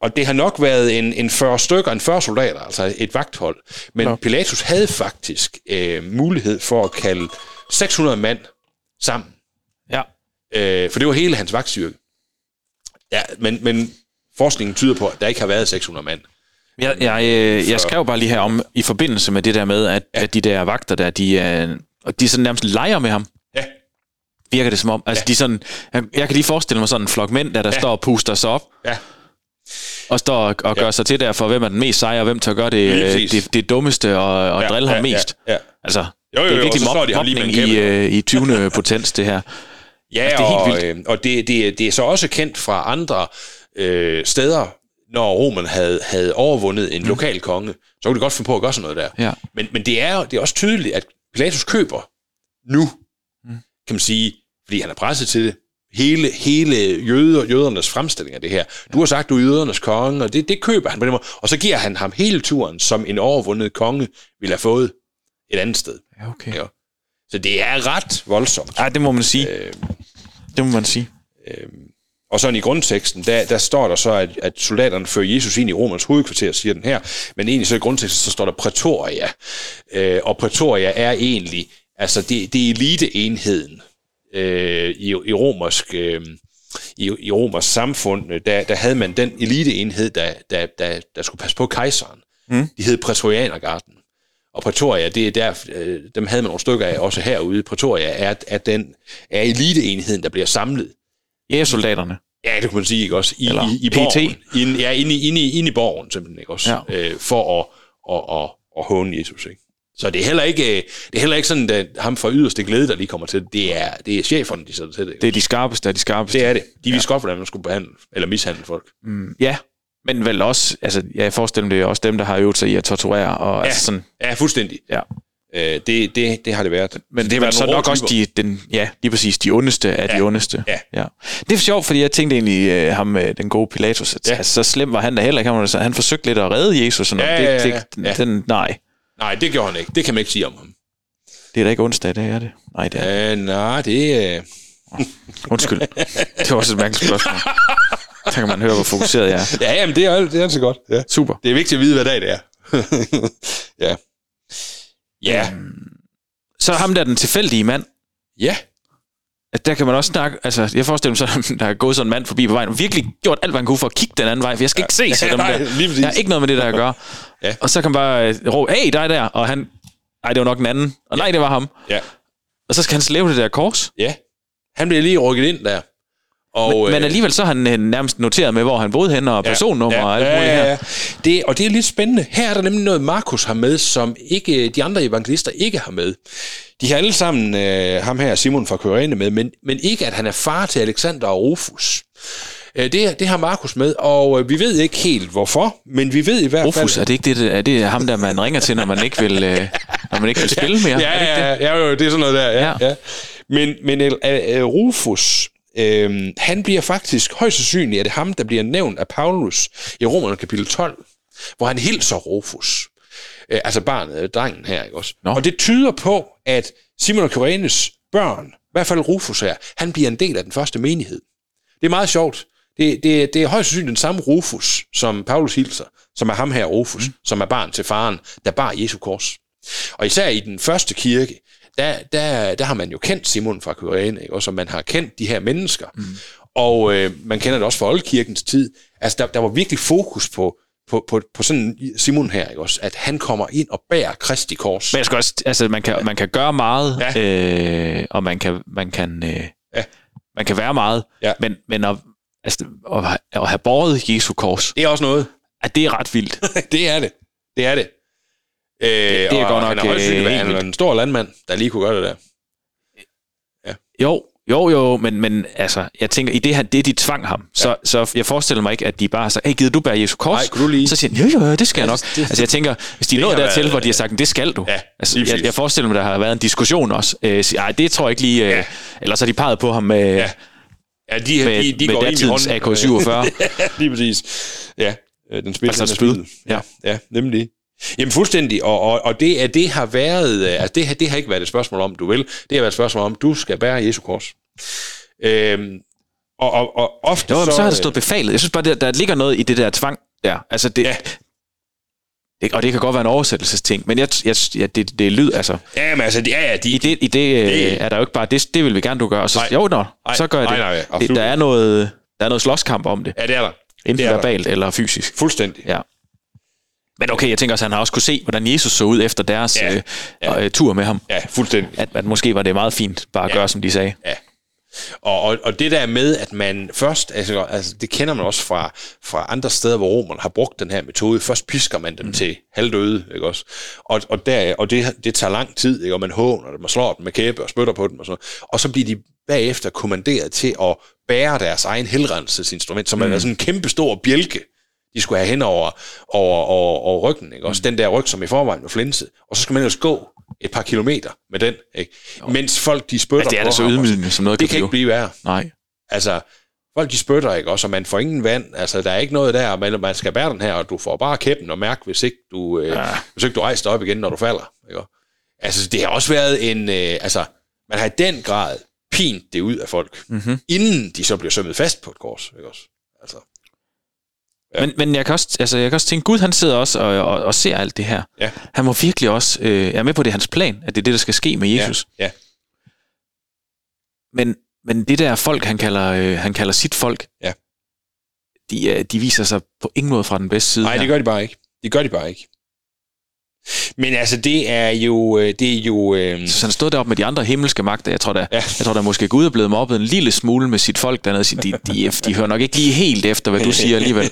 Og det har nok været en, en 40 stykker, en 40 soldater, altså et vagthold. Men Nå. Pilatus havde faktisk øh, mulighed for at kalde 600 mand sammen. Ja. Øh, for det var hele hans vagtstyrke. Ja, men, men forskningen tyder på, at der ikke har været 600 mand. Jeg, jeg, øh, jeg skrev bare lige her om, i forbindelse med det der med, at, ja. at de der vagter der, de, øh, de sådan nærmest leger med ham. Virker det som om. Altså, ja. de sådan, jeg, jeg kan lige forestille mig sådan en flok mænd, der, der ja. står og puster sig op. Ja. Og står og, og gør ja. sig til der for, hvem er den mest sejre, og hvem tør gøre det, det, det, det dummeste og, og ja, drille ja, ham mest. Ja, ja. Altså, jo, jo, jo, det er virkelig mob- mobning i, øh, i 20. [laughs] potens, det her. Ja, altså, det er og, helt vildt. Øh, og det, det, det er så også kendt fra andre øh, steder, når romerne havde, havde overvundet en mm. lokal konge, så kunne de godt finde på at gøre sådan noget der. Ja. Men, men det er det er også tydeligt, at Pilatus køber nu. Kan man sige, fordi han er presset til det, hele, hele jøder, jødernes fremstilling af det her. Du har sagt, du er jødernes konge, og det, det køber han på den måde. Og så giver han ham hele turen, som en overvundet konge ville have fået et andet sted. Ja, okay. Ja. Så det er ret voldsomt. Ja, det må man sige. Øh, det må man sige. Øh, og sådan i grundteksten, der, der står der så, at, at soldaterne fører Jesus ind i Romans hovedkvarter, siger den her. Men egentlig så i grundteksten, så står der Pretoria. Øh, og Pretoria er egentlig, altså det, det er eliteenheden øh, i, i romersk... Øh, i, i romers samfund, der, der havde man den eliteenhed, der, der, der, der skulle passe på kejseren. Mm. De hed Pretorianergarden. Og Pretoria, det er der, øh, dem havde man nogle stykker af også herude. Pretoria er, er, den, er eliteenheden, der bliver samlet Jægersoldaterne. Ja, det kunne man sige, ikke også? I, Eller i, i borgen. Ind, ja, inde, inde, inde i borgen, simpelthen, ikke også? Ja. Øh, for at, at, at, at håne Jesus, ikke? Så det er heller ikke, det er heller ikke sådan, at ham fra yderste glæde, der lige kommer til det. er, det er cheferne, de sætter til det. Det er de skarpeste af de skarpeste. Det er det. De vidste ja. godt, hvordan man skulle behandle, eller mishandle folk. Mm, ja, men vel også, altså jeg forestiller mig, det er også dem, der har øvet sig i at torturere. Og ja, altså sådan, ja fuldstændig. Ja. Øh, det, det, det har det været. Men det, det var så nok også de, den, ja, lige præcis de ondeste af ja. de ondeste. Ja. ja. Det er sjovt, fordi jeg tænkte egentlig, uh, ham, uh, den gode Pilatus, at, ja. altså, så slem var han da heller ikke. Han, han forsøgte lidt at redde Jesus. Sådan, ja, ja, ja, ja. Det, det, Den, nej. Nej, det gjorde han ikke. Det kan man ikke sige om ham. Det er da ikke onsdag, det er det. Nej, det er uh, Nej, det er... Uh... Undskyld. Det var også et mærkeligt spørgsmål. [laughs] Så kan man høre, hvor fokuseret jeg er. Ja, jamen, det er, det er så godt. Ja. Super. Det er vigtigt at vide, hvad dag det er. [laughs] ja. Ja. Um, så ham der den tilfældige mand. Ja. At der kan man også snakke, altså jeg forestiller mig så, der er gået sådan en mand forbi på vejen, og virkelig gjort alt, hvad han kunne for at kigge den anden vej, for jeg skal ikke se sig dem der. Der er ikke noget med det, der at gøre. Ja. Og så kan man bare uh, råbe, hey, dig der, og han, nej, det var nok den anden, og ja. nej, det var ham. Ja. Og så skal han slæve det der kors. Ja. Han bliver lige rykket ind der. Og, men, øh, men alligevel så har han øh, nærmest noteret med, hvor han boede hen, og personnummer ja, ja, og alt muligt her. Ja, ja. Det, og det er lidt spændende. Her er der nemlig noget, Markus har med, som ikke de andre evangelister ikke har med. De har alle sammen øh, ham her, Simon fra Kyrene, med, men, men ikke, at han er far til Alexander og Rufus. Øh, det, det har Markus med, og øh, vi ved ikke helt hvorfor, men vi ved i hvert fald... Rufus, er det ikke det, er det ham der, man ringer til, når man ikke vil, øh, når man ikke vil spille mere? Ja, ja, ja, ja, det er sådan noget der, ja. ja. ja. Men, men uh, uh, Rufus, Øhm, han bliver faktisk højst sandsynligt, at det er ham, der bliver nævnt af Paulus i Romerne kapitel 12, hvor han hilser Rufus. Øh, altså barnet, drengen her, ikke også? Nå. Og det tyder på, at Simon og Kyrenes børn, i hvert fald Rufus her, han bliver en del af den første menighed. Det er meget sjovt. Det, det, det er højst sandsynligt den samme Rufus, som Paulus hilser, som er ham her, Rufus, mm. som er barn til faren, der bar Jesu kors. Og især i den første kirke, der, der, der har man jo kendt Simon fra Kyrene, og så man har kendt de her mennesker. Mm. Og øh, man kender det også fra oldkirkens tid. Altså, der, der var virkelig fokus på, på, på, på sådan Simon her, ikke også? At han kommer ind og bærer Kristi kors. Men jeg skal også, altså, man kan, ja. man kan gøre meget, ja. øh, og man kan, man kan, øh, ja. man kan være meget, ja. men, men at, altså, at, at have båret Jesu kors, det er også noget. At det er ret vildt. [laughs] det er det. Det er det. Øh, det, det er godt nok... Han er, også, øh, han er en stor landmand, der lige kunne gøre det der. Ja. Jo, jo, jo, men, men altså, jeg tænker, i det her, det de tvang ham, ja. så, så jeg forestiller mig ikke, at de bare sagt, hey, gider du bære Jesu kors? Nej, kunne du lige? Så siger han, jo, jo, det skal ja, jeg nok. Det, altså, jeg tænker, hvis de nået dertil, været, hvor de har sagt, det skal du. Ja, altså, jeg, jeg, forestiller mig, der har været en diskussion også. Øh, ej, det tror jeg ikke lige, øh, ja. eller så har de peget på ham med, ja. Ja, de, med, de, de med går hånden. AK-47. [laughs] lige præcis. Ja, øh, den spiller altså, spil. Ja. ja, nemlig. Jamen fuldstændig, og, og, og det, at det har været, øh, altså det, det har ikke været et spørgsmål om, du vil, det har været et spørgsmål om, du skal bære Jesu kors. Øhm, og, og, og ofte jo, så... så har det stået befalet. Jeg synes bare, der, der ligger noget i det der tvang der. Altså det, ja. Det, og det kan godt være en oversættelsesting, men jeg, jeg, ja, det, det er lyd, altså. Ja, men altså, ja, ja, de, I det, i det, det er der jo ikke bare, det, det vil vi gerne, du gør. Og så, nej, jo, nå, nej, så gør jeg det. Nej, nej, det. Der er noget, der er noget slåskamp om det. Ja, det er der. Enten verbalt eller fysisk. Fuldstændig. Ja. Men okay, jeg tænker også, at han har også kunne se, hvordan Jesus så ud efter deres ja, øh, ja. Øh, tur med ham. Ja, fuldstændig. At, at måske var det meget fint bare at ja. gøre, som de sagde. Ja, og, og, og det der med, at man først, altså, altså det kender man også fra, fra andre steder, hvor romerne har brugt den her metode. Først pisker man dem mm. til halvdøde, ikke også? Og, og, der, og det, det tager lang tid, ikke? og man håner dem og slår dem med kæbe og spytter på dem og sådan Og så bliver de bagefter kommanderet til at bære deres egen helrensesinstrument, som mm. er sådan en kæmpe stor bjælke, de skulle have hen over, over, over, over ryggen, ikke? Også mm. den der ryg, som i forvejen var flinset. Og så skal man ellers gå et par kilometer med den, ikke? Mens folk, de spytter ja, det er på så ydmygende, som noget Det kan, kan ikke blive værre. Nej. Altså, folk de spytter, ikke? Også, og man får ingen vand. Altså, der er ikke noget der, men man skal bære den her, og du får bare kæppen og mærke, hvis ikke du, øh, ja. hvis ikke du rejser op igen, når du falder. Ikke? Altså, det har også været en... Øh, altså, man har i den grad pint det ud af folk, mm-hmm. inden de så bliver sømmet fast på et kors. Ikke også? Altså. Ja. Men, men jeg, kan også, altså, jeg kan også tænke, Gud han sidder også og, og, og ser alt det her. Ja. Han må virkelig også, øh, er med på det hans plan, at det er det, der skal ske med Jesus. Ja. ja. Men, men det der folk, han kalder, øh, han kalder sit folk, ja. de, øh, de viser sig på ingen måde fra den bedste side. Nej, det gør de bare ikke. Det gør de bare ikke. Men altså, det er jo... Øh, det er jo øh... Så han stod deroppe med de andre himmelske magter. Jeg tror da, ja. jeg tror da måske Gud er blevet mobbet en lille smule med sit folk dernede. De, de, de, de hører nok ikke lige helt efter, hvad du siger alligevel.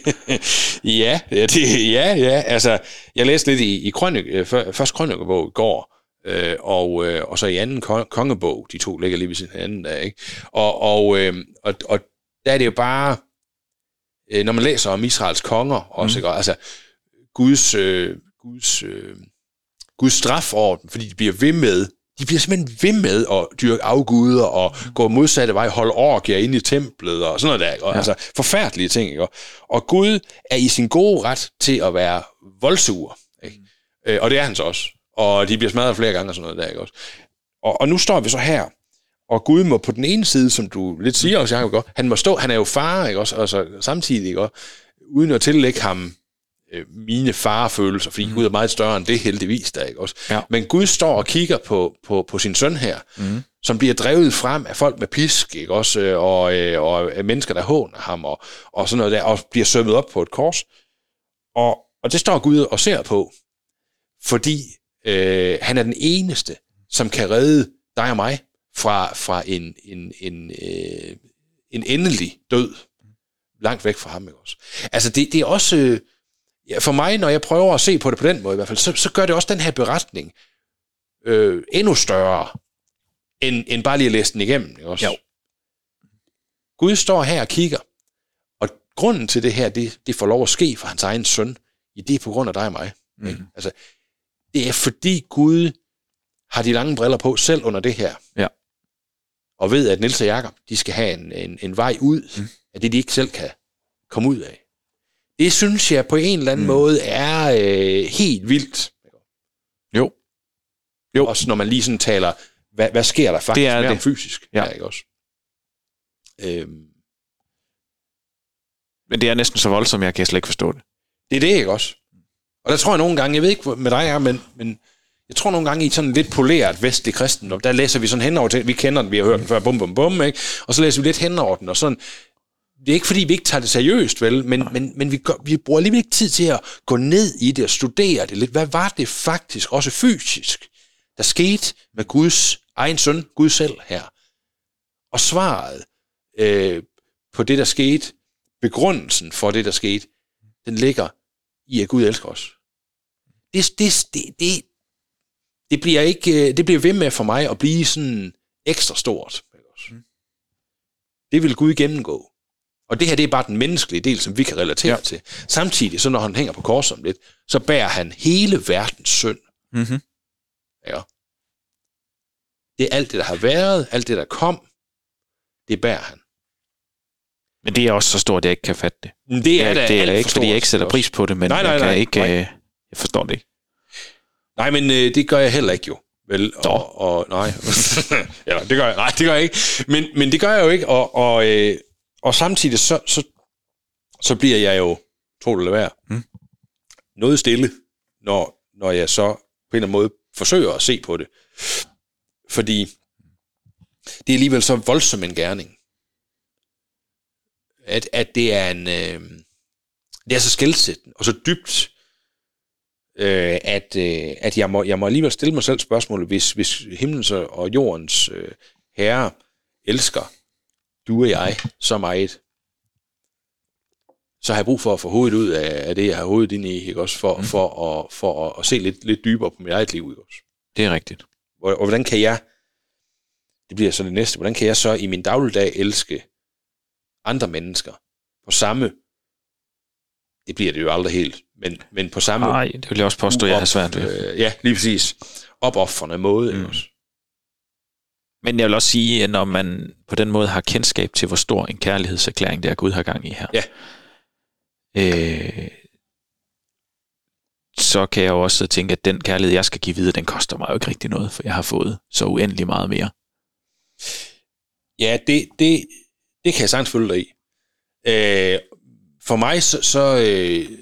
[laughs] ja, det, ja, ja. Altså, jeg læste lidt i, i krønik, øh, først krønikebog i går, øh, og, øh, og så i anden kongebog. De to ligger lige ved sin anden der, ikke? Og, og, øh, og, og der er det jo bare... Øh, når man læser om Israels konger også, mm. ikke? altså Guds... Øh, Guds, øh, Guds straf over dem, fordi de bliver ved med, de bliver simpelthen ved med at dyrke afguder og gå modsatte vej, holde orgier inde i templet og sådan noget der. Ikke? Ja. Altså forfærdelige ting. Ikke? Og Gud er i sin gode ret til at være voldsur. Ikke? Mm. Øh, og det er han så også. Og de bliver smadret flere gange og sådan noget der. Ikke? Også. Og, og nu står vi så her, og Gud må på den ene side, som du lidt siger også, Jacob, han må stå, han er jo far, ikke også, altså, samtidig, ikke også, uden at tillægge ham øh, mine farefølelser, fordi mm. Gud er meget større end det heldigvis der, ikke også? Ja. Men Gud står og kigger på, på, på sin søn her, mm. som bliver drevet frem af folk med pisk, ikke også? Øh, og, øh, og mennesker, der håner ham, og, og sådan noget der, og bliver sømmet op på et kors. Og, og det står Gud og ser på, fordi øh, han er den eneste, som kan redde dig og mig fra, fra en, en, en, øh, en endelig død langt væk fra ham. Ikke også? Altså det, det er også... Øh, ja, for mig, når jeg prøver at se på det på den måde i hvert fald, så, så gør det også den her beretning øh, endnu større, end, end bare lige at læse den igennem. Ikke også? Jo. Gud står her og kigger, og grunden til det her, det, det får lov at ske for hans egen søn, i det er på grund af dig og mig. Mm. Ikke? Altså, det er fordi Gud har de lange briller på selv under det her. Ja. Og ved, at Nils og Jakob, de skal have en, en, en vej ud mm. af det, de ikke selv kan komme ud af. Det synes jeg på en eller anden mm. måde er øh, helt vildt. Jo. jo. Også når man lige sådan taler, hvad, hvad sker der faktisk det er mere det. fysisk? Ja. ja ikke også? Øhm. Men det er næsten så voldsomt, jeg kan slet ikke forstå det. Det er det, ikke også? Og der tror jeg nogle gange, jeg ved ikke med dig, men, men jeg tror nogle gange i sådan lidt poleret vestlig kristendom, der læser vi sådan henover til, vi kender den, vi har hørt den før, bum, bum, bum, ikke? Og så læser vi lidt henover den, og sådan, det er ikke fordi, vi ikke tager det seriøst, vel, men, men, men vi, gør, vi bruger alligevel ikke tid til at gå ned i det og studere det lidt. Hvad var det faktisk, også fysisk, der skete med Guds egen søn, Gud selv her? Og svaret øh, på det, der skete, begrundelsen for det, der skete, den ligger i, at Gud elsker os. Det, det, det, det, det bliver ikke, det bliver ved med for mig at blive sådan ekstra stort. Mm. Det vil Gud gennemgå. Og det her, det er bare den menneskelige del, som vi kan relatere ja. til. Samtidig, så når han hænger på korset om lidt, så bærer han hele verdens synd. Mm-hmm. Ja. Det er alt det, der har været, alt det, der kom, det bærer han. Men det er også så stort, at jeg ikke kan fatte det. Det er, det, det er ikke, fordi jeg ikke sætter pris på det, men nej, nej, jeg kan nej, ikke... Nej. Øh, jeg forstår det ikke. Nej, men øh, det gør jeg heller ikke jo. Vel, og, og, nej. [laughs] ja, det gør jeg, nej, det gør jeg ikke. Men, men det gør jeg jo ikke, og, og, øh, og samtidig så, så, så bliver jeg jo, tro det eller være, mm. noget stille, når, når jeg så på en eller anden måde forsøger at se på det. Fordi det er alligevel så voldsom en gerning, at, at det er en... Øh, det er så skældsættende og så dybt øh, at, øh, at jeg, må, jeg må alligevel stille mig selv spørgsmålet, hvis, hvis himlens og jordens øh, herre elsker du og jeg så meget, så har jeg brug for at få hovedet ud af, af det, jeg har hovedet ind i, ikke også, for, mm. for, at, for at, at se lidt, lidt dybere på mit eget liv, ikke også. Det er rigtigt. Og, og hvordan kan jeg, det bliver så det næste, hvordan kan jeg så i min dagligdag elske andre mennesker på samme, det bliver det jo aldrig helt, men, men på samme... Nej, det vil jeg også påstå, jeg har svært ved. Øh, ja, lige præcis. Opoffrende måde, mm. også. Men jeg vil også sige, at når man på den måde har kendskab til, hvor stor en kærlighedserklæring det er, Gud har gang i her, ja. øh, så kan jeg jo også tænke, at den kærlighed, jeg skal give videre, den koster mig jo ikke rigtig noget, for jeg har fået så uendelig meget mere. Ja, det, det, det kan jeg sagtens følge dig i. Øh, for mig, så, så, øh,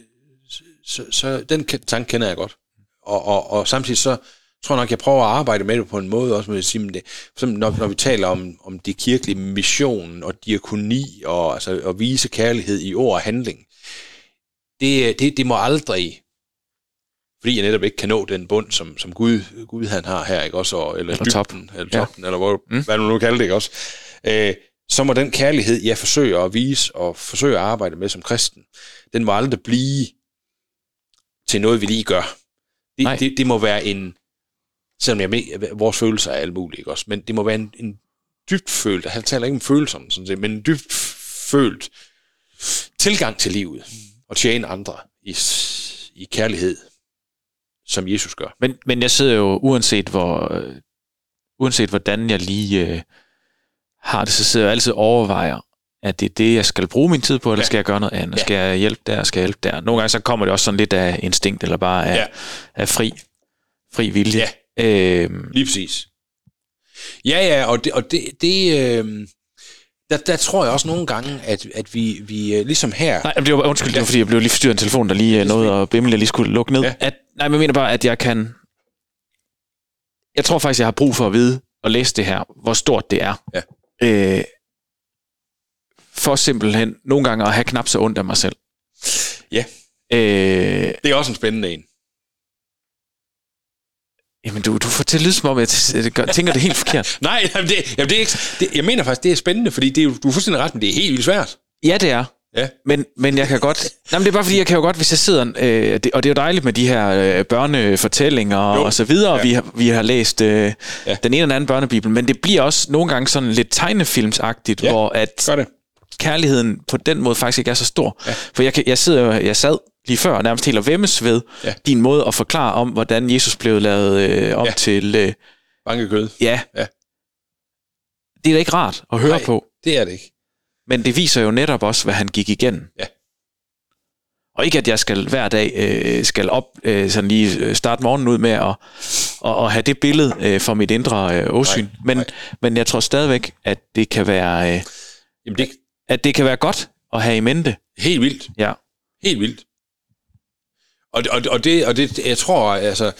så, så den tanke kender jeg godt. Og, og, og samtidig så tror nok, jeg prøver at arbejde med det på en måde, også med at sige, det, for når, når vi taler om, om det kirkelige mission og diakoni og altså, at vise kærlighed i ord og handling, det, det, det må aldrig fordi jeg netop ikke kan nå den bund, som, som Gud, Gud han har her, ikke også? Eller, eller toppen, eller, toppen, ja. eller hvor, mm. hvad du nu kalder det, ikke også? Øh, så må den kærlighed, jeg forsøger at vise og forsøger at arbejde med som kristen, den må aldrig blive til noget, vi lige gør. Det, det, det må være en, selvom jeg med, vores følelser er alt muligt, ikke også? Men det må være en, en dybt følt, jeg taler ikke om følelser, sådan set, men en dybt følt tilgang til livet, og tjene andre i, i kærlighed, som Jesus gør. Men, men jeg sidder jo, uanset hvor, øh, uanset hvordan jeg lige øh, har det, så sidder jeg altid og overvejer, at det er det, jeg skal bruge min tid på, eller ja. skal jeg gøre noget andet? Ja. Skal jeg hjælpe der, skal jeg hjælpe der? Nogle gange så kommer det også sådan lidt af instinkt, eller bare af, ja. af fri, fri vilje. Ja. Øhm. Lige præcis. Ja, ja, og det, og det, det øh, der, der tror jeg også nogle gange, at, at vi, vi øh, ligesom her... Nej, det var, undskyld, det var fordi, jeg blev lige forstyrret en telefon, der lige øh, nåede at bimle, jeg lige skulle lukke ned. Ja. At, nej, men jeg mener bare, at jeg kan... Jeg tror faktisk, jeg har brug for at vide og læse det her, hvor stort det er. Ja. Øh, for simpelthen nogle gange at have knap så ondt af mig selv. Ja. Øh, det er også en spændende en. Jamen, du, du får til at lyde som om, jeg tænker det helt forkert. [laughs] Nej, jamen det, jamen det er ikke, det, jeg mener faktisk, det er spændende, fordi det er, du er fuldstændig ret, men det er helt vildt svært. Ja, det er. Ja. Men, men jeg kan godt... Nej, men det er bare fordi, jeg kan jo godt, hvis jeg sidder... Øh, det, og det er jo dejligt med de her øh, børnefortællinger jo. og så videre, ja. vi, har, vi har læst øh, ja. den ene eller anden børnebibel, men det bliver også nogle gange sådan lidt tegnefilmsagtigt, ja. hvor at kærligheden på den måde faktisk ikke er så stor. Ja. For jeg, jeg, sidder, jeg sad lige før nærmest helt at vemmes ved ja. din måde at forklare om, hvordan Jesus blev lavet øh, om ja. til... Øh, Bankekød. Ja. ja. Det er da ikke rart at høre Nej, på. det er det ikke. Men det viser jo netop også, hvad han gik igennem. Ja. Og ikke, at jeg skal hver dag øh, skal op, øh, sådan lige øh, starte morgenen ud med at, og, og have det billede øh, for mit indre øh, åsyn. Nej, men, nej. men jeg tror stadigvæk, at det kan være... Øh, Jamen det... At det kan være godt at have i mente. Helt vildt. Ja. Helt vildt. Og, og, og, det, og det, jeg tror, altså,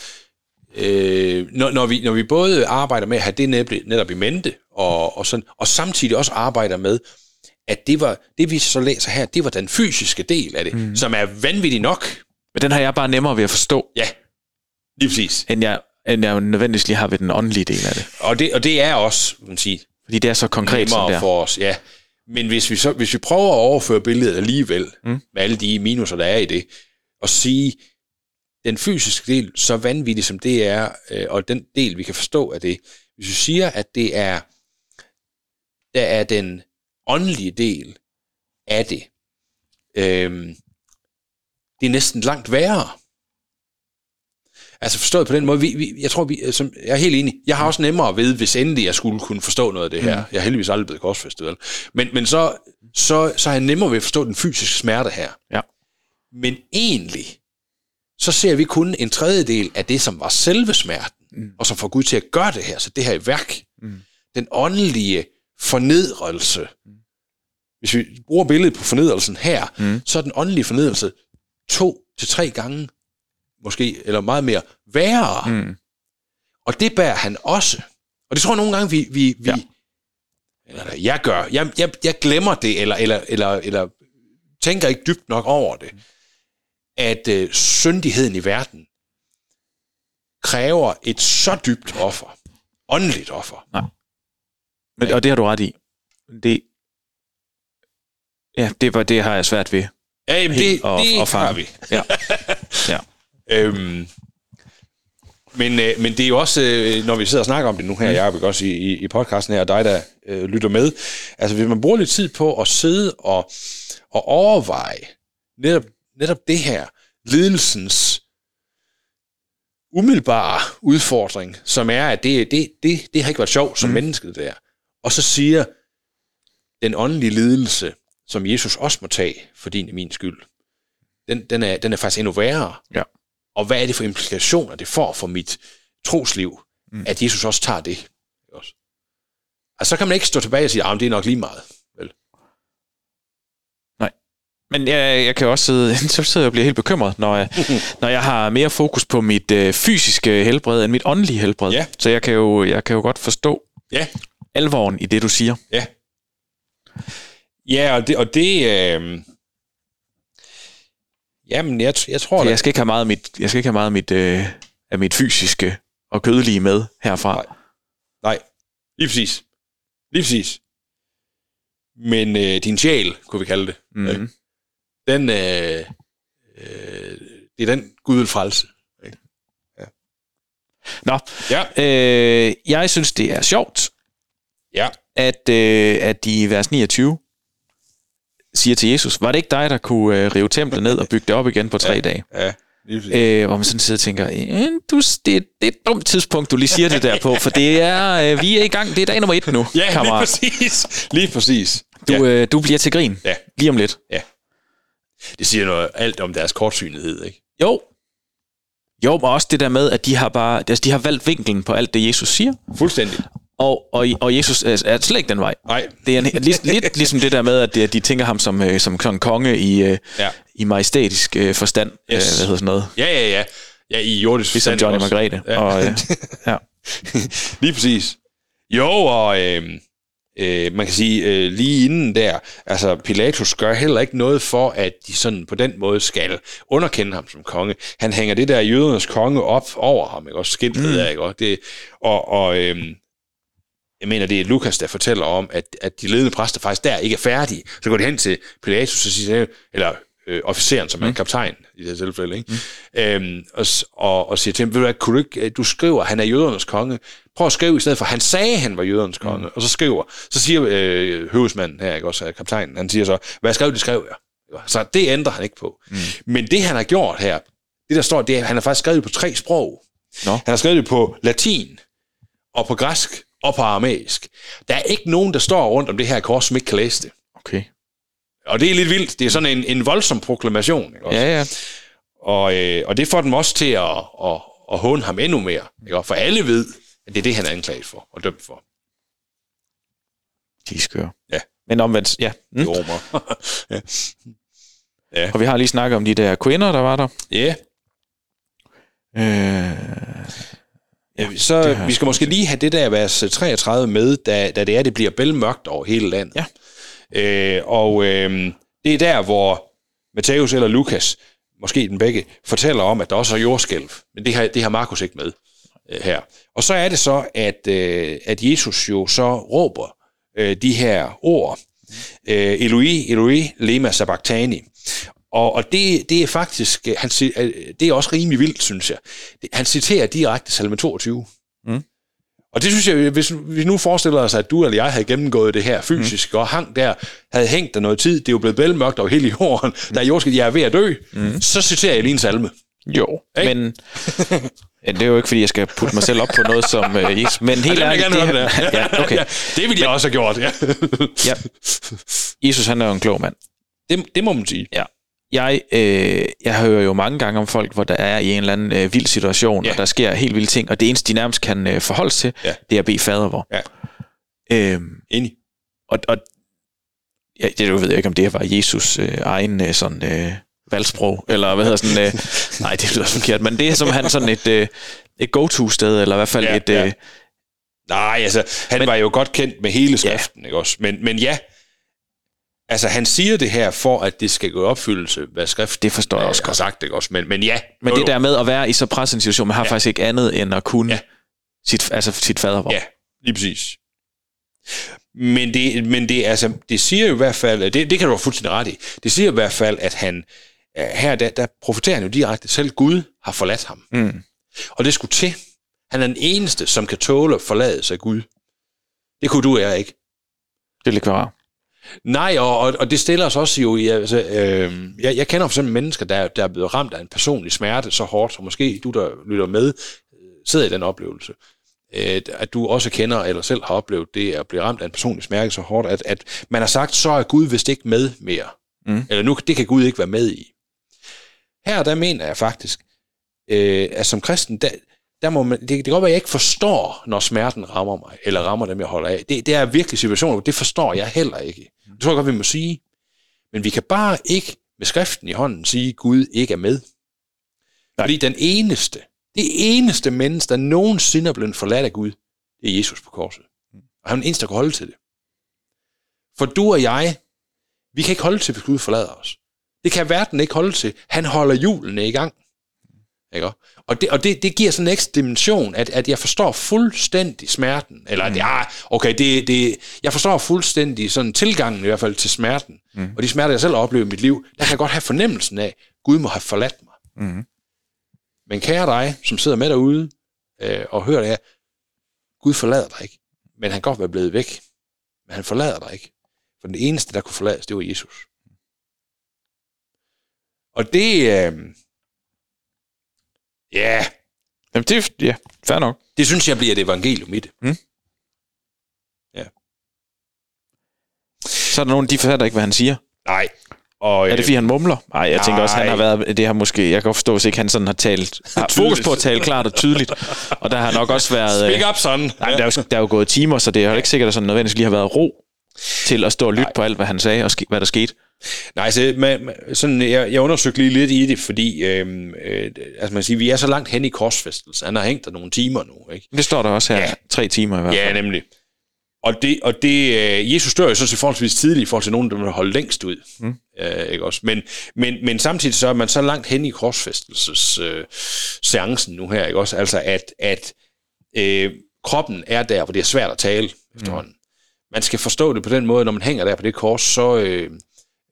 øh, når, når, vi, når vi både arbejder med at have det netop i mente, og, og, sådan, og samtidig også arbejder med, at det, var, det vi så læser her, det var den fysiske del af det, mm. som er vanvittig nok. Men den har jeg bare nemmere ved at forstå. Ja, lige præcis. End jeg, end jeg nødvendigvis lige har ved den åndelige del af det. Og det, og det er også, man sige, Fordi det er så konkret som det er. for os, ja. Men hvis vi, så, hvis vi prøver at overføre billedet alligevel, mm. med alle de minuser, der er i det, og sige, den fysiske del, så vanvittig som det er, øh, og den del, vi kan forstå af det, hvis vi siger, at det er, der er den åndelige del af det, øh, det er næsten langt værre. Altså forstået på den måde, vi, vi, jeg tror, vi, som, jeg er helt enig, jeg har også nemmere ved, hvis endelig jeg skulle kunne forstå noget af det her. Mm. Jeg er heldigvis aldrig blevet korsfæstet, vel? Men, men så, så, så har jeg nemmere ved at forstå den fysiske smerte her. Ja. Men egentlig, så ser vi kun en tredjedel af det, som var selve smerten, mm. og som får Gud til at gøre det her, så det her i værk. Mm. Den åndelige fornedrelse. Mm. Hvis vi bruger billedet på fornedrelsen her, mm. så er den åndelige fornedrelse to til tre gange, måske, eller meget mere, værre. Mm. Og det bærer han også. Og det tror jeg nogle gange, vi, vi, vi ja. eller jeg gør, jeg, jeg, jeg glemmer det, eller, eller, eller, eller tænker ikke dybt nok over det, at øh, syndigheden i verden kræver et så dybt offer. Åndeligt offer. Nej. Men, og det har du ret i. Det, ja, det, var, det har jeg svært ved. Ja, jamen det, og, det og har vi. Ja. ja. [laughs] øhm, men, øh, men det er jo også, øh, når vi sidder og snakker om det nu her, mm. jeg også i, i, i podcasten her, og dig, der øh, lytter med, altså hvis man bruger lidt tid på at sidde og, og overveje netop, netop det her, lidelsens umiddelbare udfordring, som er, at det, det, det, det har ikke været sjovt som mm. menneske, det der. Og så siger den åndelige lidelse, som Jesus også må tage for din og min skyld, den, den, er, den er faktisk endnu værre. Ja. Og hvad er det for implikationer, det får for mit trosliv, mm. at Jesus også tager det? Også. Altså, så kan man ikke stå tilbage og sige, at det er nok lige meget. Men jeg, jeg kan også sidde, [laughs] så sidder jeg og bliver helt bekymret, når jeg, [laughs] når jeg har mere fokus på mit øh, fysiske helbred end mit åndelige helbred. Ja. Så jeg kan, jo, jeg kan jo godt forstå ja. alvoren i det, du siger. Ja. Ja, og det, og det øh, Jamen, jeg, jeg tror... For jeg skal ikke have meget af mit, jeg skal ikke have meget af mit, øh, af mit fysiske og kødelige med herfra. Nej. Nej. Lige præcis. Lige præcis. Men øh, din sjæl, kunne vi kalde det, mm-hmm. ikke? Den, øh, øh, det er den Gud vil frelse. Ikke? Ja. Nå, ja. øh, jeg synes, det er sjovt, ja. at, øh, at de i vers 29 siger til Jesus, var det ikke dig, der kunne øh, rive templet ned og bygge det op igen på tre ja, dage? Ja, øh, hvor man sådan sidder og tænker, øh, du, det, det er et dumt tidspunkt, du lige siger det der på, for det er, øh, vi er i gang, det er dag nummer et nu, Ja, kammerat. lige præcis. Lige præcis. Du, ja. øh, du bliver til grin, ja. lige om lidt. Ja. Det siger noget alt om deres kortsynlighed, ikke? Jo. Jo, og også det der med, at de har bare, altså de har valgt vinklen på alt det, Jesus siger. Fuldstændig. Og, og, og Jesus er slet ikke den vej. Nej. Det er en, [laughs] lidt, lidt ligesom det der med, at de, de tænker ham som, øh, som sådan konge i, øh, ja. i majestætisk øh, forstand. Yes. hvad hedder sådan noget? Ja, ja, ja. Ja, i jordisk Ligesom Johnny også. Margrethe. Ja. Og, [laughs] ja. Lige præcis. Jo, og øh, øh, man kan sige, øh, lige inden der, altså Pilatus gør heller ikke noget for, at de sådan på den måde skal underkende ham som konge. Han hænger det der jødernes konge op over ham, ikke? Også skiltet mm. der, ikke? Og, det, og, og øh, jeg mener, det er Lukas, der fortæller om, at, at de ledende præster faktisk der ikke er færdige. Så går de hen til Pilatus og siger, eller øh, officeren, som mm. er kaptajn i det her tilfælde, ikke? Mm. Øhm, og, og, og siger til ham, ved du hvad, kunne du, ikke, du skriver, at han er jødernes konge. Prøv at skrive i stedet for, han sagde, at han var jødernes konge. Mm. Og så skriver, så siger øh, høvesmanden her, ikke også, kaptajnen, han siger så, hvad skrev, det skrev jeg. Så det ændrer han ikke på. Mm. Men det, han har gjort her, det der står, det er, han har faktisk skrevet det på tre sprog. No. Han har skrevet det på latin, og på græsk, og på aramæisk. Der er ikke nogen, der står rundt om det her kors, som ikke kan læse det. Okay. Og det er lidt vildt. Det er sådan en, en voldsom proklamation. Ikke også? Ja, ja. Og, øh, og det får dem også til at, at, at håne ham endnu mere. Ikke? For alle ved, at det er det, han er anklaget for og dømt for. De skør. Ja. Men omvendt, ja. Mm. Romer. [laughs] ja. ja. Og vi har lige snakket om de der kvinder, der var der. Ja. Øh, Ja, så vi skal måske lige have det der vers 33 med, da, da det er, det bliver bælmørkt over hele landet. Ja. Øh, og øh, det er der, hvor Matthæus eller Lukas, måske den begge, fortæller om, at der også er jordskælv. Men det har, det har Markus ikke med øh, her. Og så er det så, at, øh, at Jesus jo så råber øh, de her ord. Øh, Eloi, Eloi, lema sabachthani. Og, og det, det er faktisk, øh, han, øh, det er også rimelig vildt, synes jeg. Han citerer direkte salme 22. Mm. Og det synes jeg, hvis vi nu forestiller os, at du eller jeg havde gennemgået det her fysisk, mm. og hang der, havde hængt der noget tid, det er jo blevet bælmørkt over hele jorden, mm. der er jordskæld, jeg er ved at dø, mm. så citerer jeg lige en salme. Jo, Hey? men det er jo ikke, fordi jeg skal putte mig selv op på noget som uh, [laughs] Jesus, men helt ja, ærligt... Det, det, ja, [laughs] ja, okay. ja, det ville jeg også have gjort, ja. ja. Jesus, han er jo en klog mand. Det, det må man sige. Ja. Jeg, øh, jeg hører jo mange gange om folk, hvor der er i en eller anden øh, vild situation, ja. og der sker helt vilde ting, og det eneste, de nærmest kan øh, forholde sig til, ja. det er at bede fader hvor. Ja. Øhm, Enig. Og, og ja, det ved jeg ikke, om det var Jesus øh, egen øh, sådan øh, valgsprog, eller hvad hedder sådan, øh, [laughs] nej, det lyder forkert, men det er som han sådan et, øh, et go-to-sted, eller i hvert fald ja, et... Øh, Nej, altså, han men, var jo godt kendt med hele skriften, ja. ikke også? Men, men ja, Altså, han siger det her for, at det skal gå opfyldelse, hvad skrift det forstår jeg også godt. sagt, det også. Men, men ja. Men det der med at være i så presset en situation, man har ja. faktisk ikke andet end at kunne ja. sit, altså sit fadervor. Ja, lige præcis. Men det, men det, altså, det siger jo i hvert fald, det, det kan du have fuldstændig ret i, det siger i hvert fald, at han, her der, der profiterer han jo direkte, selv Gud har forladt ham. Mm. Og det skulle til. Han er den eneste, som kan tåle at forlade sig Gud. Det kunne du og jeg ikke. Det er lidt klar. Nej, og, og, og det stiller os også jo i, altså, øh, jeg, jeg kender for eksempel mennesker, der, der er blevet ramt af en personlig smerte så hårdt, så måske du, der lytter med, sidder i den oplevelse, øh, at du også kender, eller selv har oplevet det, at blive ramt af en personlig smerte så hårdt, at, at man har sagt, så er Gud vist ikke med mere. Mm. Eller nu, det kan Gud ikke være med i. Her, der mener jeg faktisk, øh, at som kristen, der, der må man, det, det kan godt være, at jeg ikke forstår, når smerten rammer mig, eller rammer dem, jeg holder af. Det, det er virkelig situationer, det forstår jeg heller ikke. Det tror jeg godt, vi må sige. Men vi kan bare ikke med skriften i hånden sige, at Gud ikke er med. Nej. Fordi den eneste, det eneste menneske, der nogensinde er blevet forladt af Gud, det er Jesus på korset. Og han er den eneste, der kan holde til det. For du og jeg, vi kan ikke holde til, hvis Gud forlader os. Det kan verden ikke holde til. Han holder hjulene i gang. Ikke? Og, det, og det, det giver sådan en ekstra dimension, at, at jeg forstår fuldstændig smerten, eller at, mm. ja, okay, det, det, jeg forstår fuldstændig sådan tilgangen i hvert fald til smerten, mm. og de smerter, jeg selv har oplevet i mit liv, der kan jeg godt have fornemmelsen af, Gud må have forladt mig. Mm. Men kære dig, som sidder med derude øh, og hører det her, Gud forlader dig ikke, men han kan godt være blevet væk, men han forlader dig ikke. For den eneste, der kunne forlades, det var Jesus. Og det, øh, Ja. Jamen, det er ja, fair nok. Det synes jeg bliver et evangelium i det. Mm. Ja. Så er der nogen, de forstår ikke, hvad han siger. Nej. Og, er det, øh, fordi han mumler? Nej, jeg nej. tænker også, han har været, det har måske, jeg kan godt forstå, hvis ikke han sådan har talt, [laughs] har fokus på at tale klart og tydeligt. Og der har nok også [laughs] været... Speak up, son. Nej, der, er jo, der er jo gået timer, så det er jo ikke sikkert, at sådan nødvendigvis lige har været ro til at stå og lytte nej. på alt, hvad han sagde og ske, hvad der skete. Nej, altså, man, sådan, jeg, jeg undersøgte lige lidt i det, fordi øhm, øh, altså man siger, vi er så langt hen i korsfæstelse. Han har hængt der nogle timer nu. Ikke? Det står der også her, ja. tre timer i hvert fald. Ja, nemlig. Og det, og det øh, Jesus dør jo så forholdsvis tidligt i forhold til nogen, der vil holde længst ud. Mm. Øh, ikke også? Men, men, men samtidig så er man så langt hen i korsfæstelses øh, seancen nu her, ikke også? Altså at, at øh, kroppen er der, hvor det er svært at tale mm. Man skal forstå det på den måde, når man hænger der på det kors, så, øh,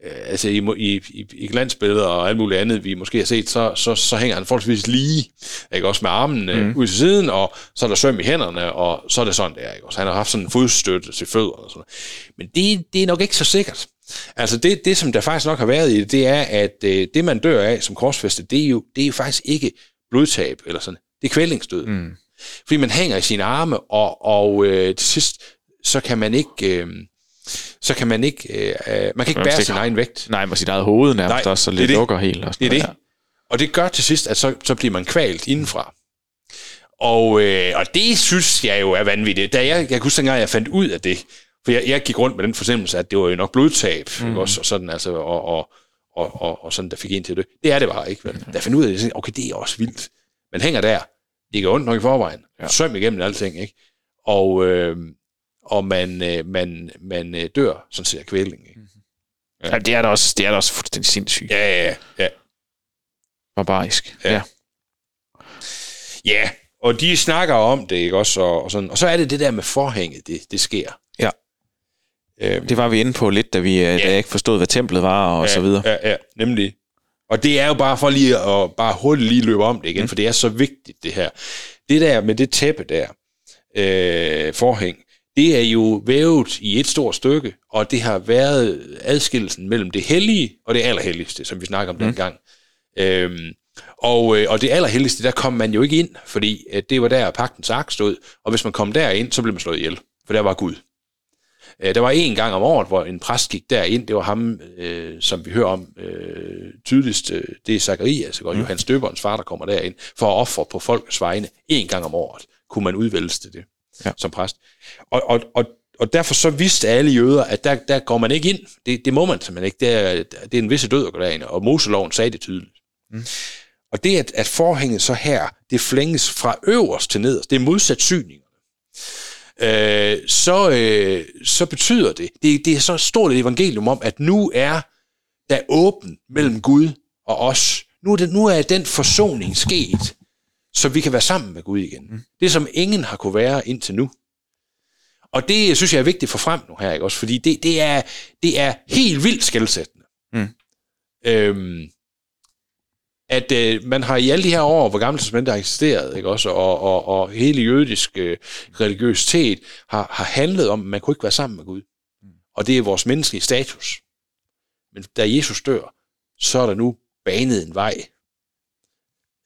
øh, altså i, i, i, i glansbilleder og alt muligt andet, vi måske har set, så, så, så hænger han forholdsvis lige, ikke? også med armen mm. ud til siden, og så er der søm i hænderne, og så er det sådan der. Ikke? Også han har haft sådan en fodstøtte til fødderne og sådan Men det, det er nok ikke så sikkert. Altså det, det, som der faktisk nok har været i det, det er, at øh, det, man dør af som korsfæste, det er jo, det er jo faktisk ikke blodtab, eller sådan. Det er kvælningsdød. Mm. Fordi man hænger i sine arme, og, og øh, til sidst, så kan man ikke... Øh, så kan man ikke, øh, øh man kan ikke man bære sin egen vægt. Nej, med sit eget hoved nærmest Nej, også, så lidt det lukker helt. Og det er det. Og det gør til sidst, at så, så bliver man kvalt indenfra. Og, øh, og det synes jeg jo er vanvittigt. Da jeg, jeg kunne huske jeg fandt ud af det, for jeg, jeg gik rundt med den fornemmelse, at det var jo nok blodtab, mm. også, og sådan, altså, og, og, og, og, og sådan, der fik ind til det. Det er det bare ikke. Men da jeg fandt ud af det, okay, det er også vildt. Man hænger der, det går ondt nok i forvejen, ja. søm igennem alting, ikke? Og, øh, og man, øh, man, man øh, dør sådan af kvælning. Ikke? Mm-hmm. Ja. ja. det er da også, det er da også fuldstændig sindssygt. Ja, ja, ja. Barbarisk. Ja. ja. Ja, og de snakker om det, ikke også? Og, og, sådan. og så er det det der med forhænget, det, det sker. Ja. Øhm. Det var vi inde på lidt, da vi øh, ja. da jeg ikke forstod, hvad templet var, og ja, så videre. Ja, ja, nemlig. Og det er jo bare for lige at bare hurtigt lige løbe om det igen, mm. for det er så vigtigt, det her. Det der med det tæppe der, øh, forhæng, det er jo vævet i et stort stykke, og det har været adskillelsen mellem det hellige og det allerhelligste, som vi snakker om mm. dengang. Øhm, og, øh, og det allerhelligste, der kom man jo ikke ind, fordi øh, det var der, pagtens ark stod, og hvis man kom derind, så blev man slået ihjel, for der var Gud. Øh, der var en gang om året, hvor en præst gik derind, det var ham, øh, som vi hører om øh, tydeligst, øh, det er Zacharias, og mm. Johannes Døberens far, der kommer derind, for at ofre på folkets vegne. En gang om året kunne man udvælge det ja. som præst. Og, og, og, og derfor så vidste alle jøder, at der, der går man ikke ind. Det, det må man simpelthen ikke. Det er, det er en visse død at gå derind, og Moseloven sagde det tydeligt. Mm. Og det, at, at forhænget så her, det flænges fra øverst til nederst, det er modsat syningerne. øh, så, øh, så betyder det, det, det er så stort et evangelium om, at nu er der åben mellem Gud og os. Nu er, det, nu er den forsoning sket, så vi kan være sammen med Gud igen. Mm. Det, som ingen har kunne være indtil nu. Og det synes jeg er vigtigt for frem nu her, ikke også? Fordi det, det, er, det er helt vildt skældsættende. Mm. Øhm, at øh, man har i alle de her år, hvor gamle testamentet har eksisteret, ikke også, og, og, og hele jødisk øh, religiøsitet har, har handlet om, at man kunne ikke være sammen med Gud. Mm. Og det er vores menneskelige status. Men da Jesus dør, så er der nu banet en vej.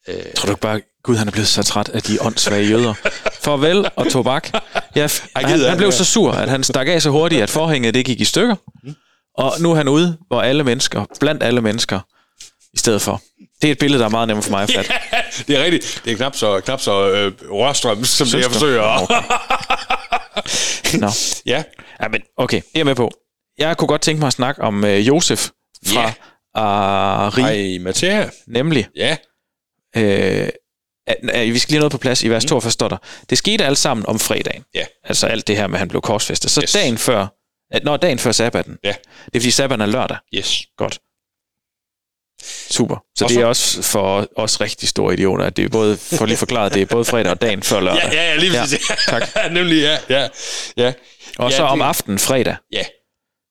Øh, Tror du ikke bare, Gud han er blevet så træt af de åndssvage jøder? Farvel og tobak. Ja, han, han blev så sur, at han stak af så hurtigt, at forhænget det gik i stykker. Og nu er han ude, hvor alle mennesker, blandt alle mennesker, i stedet for. Det er et billede, der er meget nemt for mig at fatte. [laughs] Ja, det er rigtigt. Det er knap så, knap så øh, rørstrøm, som det jeg forsøger. Okay. [laughs] Nå. Ja. ja. men okay, det er med på. Jeg kunne godt tænke mig at snakke om øh, Josef fra ja. Ari. Ej, Nemlig. Ja. Øh, vi skal lige noget på plads. I vers 42 mm. står der, det skete alt sammen om fredagen. Ja. Altså alt det her med, at han blev korsfæstet. Så yes. dagen før, at, når dagen før sabbaten. Ja. Det er fordi sabbaten er lørdag. Yes. Godt. Super. Så og det er også for os rigtig store idioter, at det er både, for lige forklaret, det er både fredag og dagen før [laughs] lørdag. Ja, ja, lige præcis. [laughs] Ja, tak. Nemlig, ja, ja, ja. Og ja, så om aftenen, fredag, ja.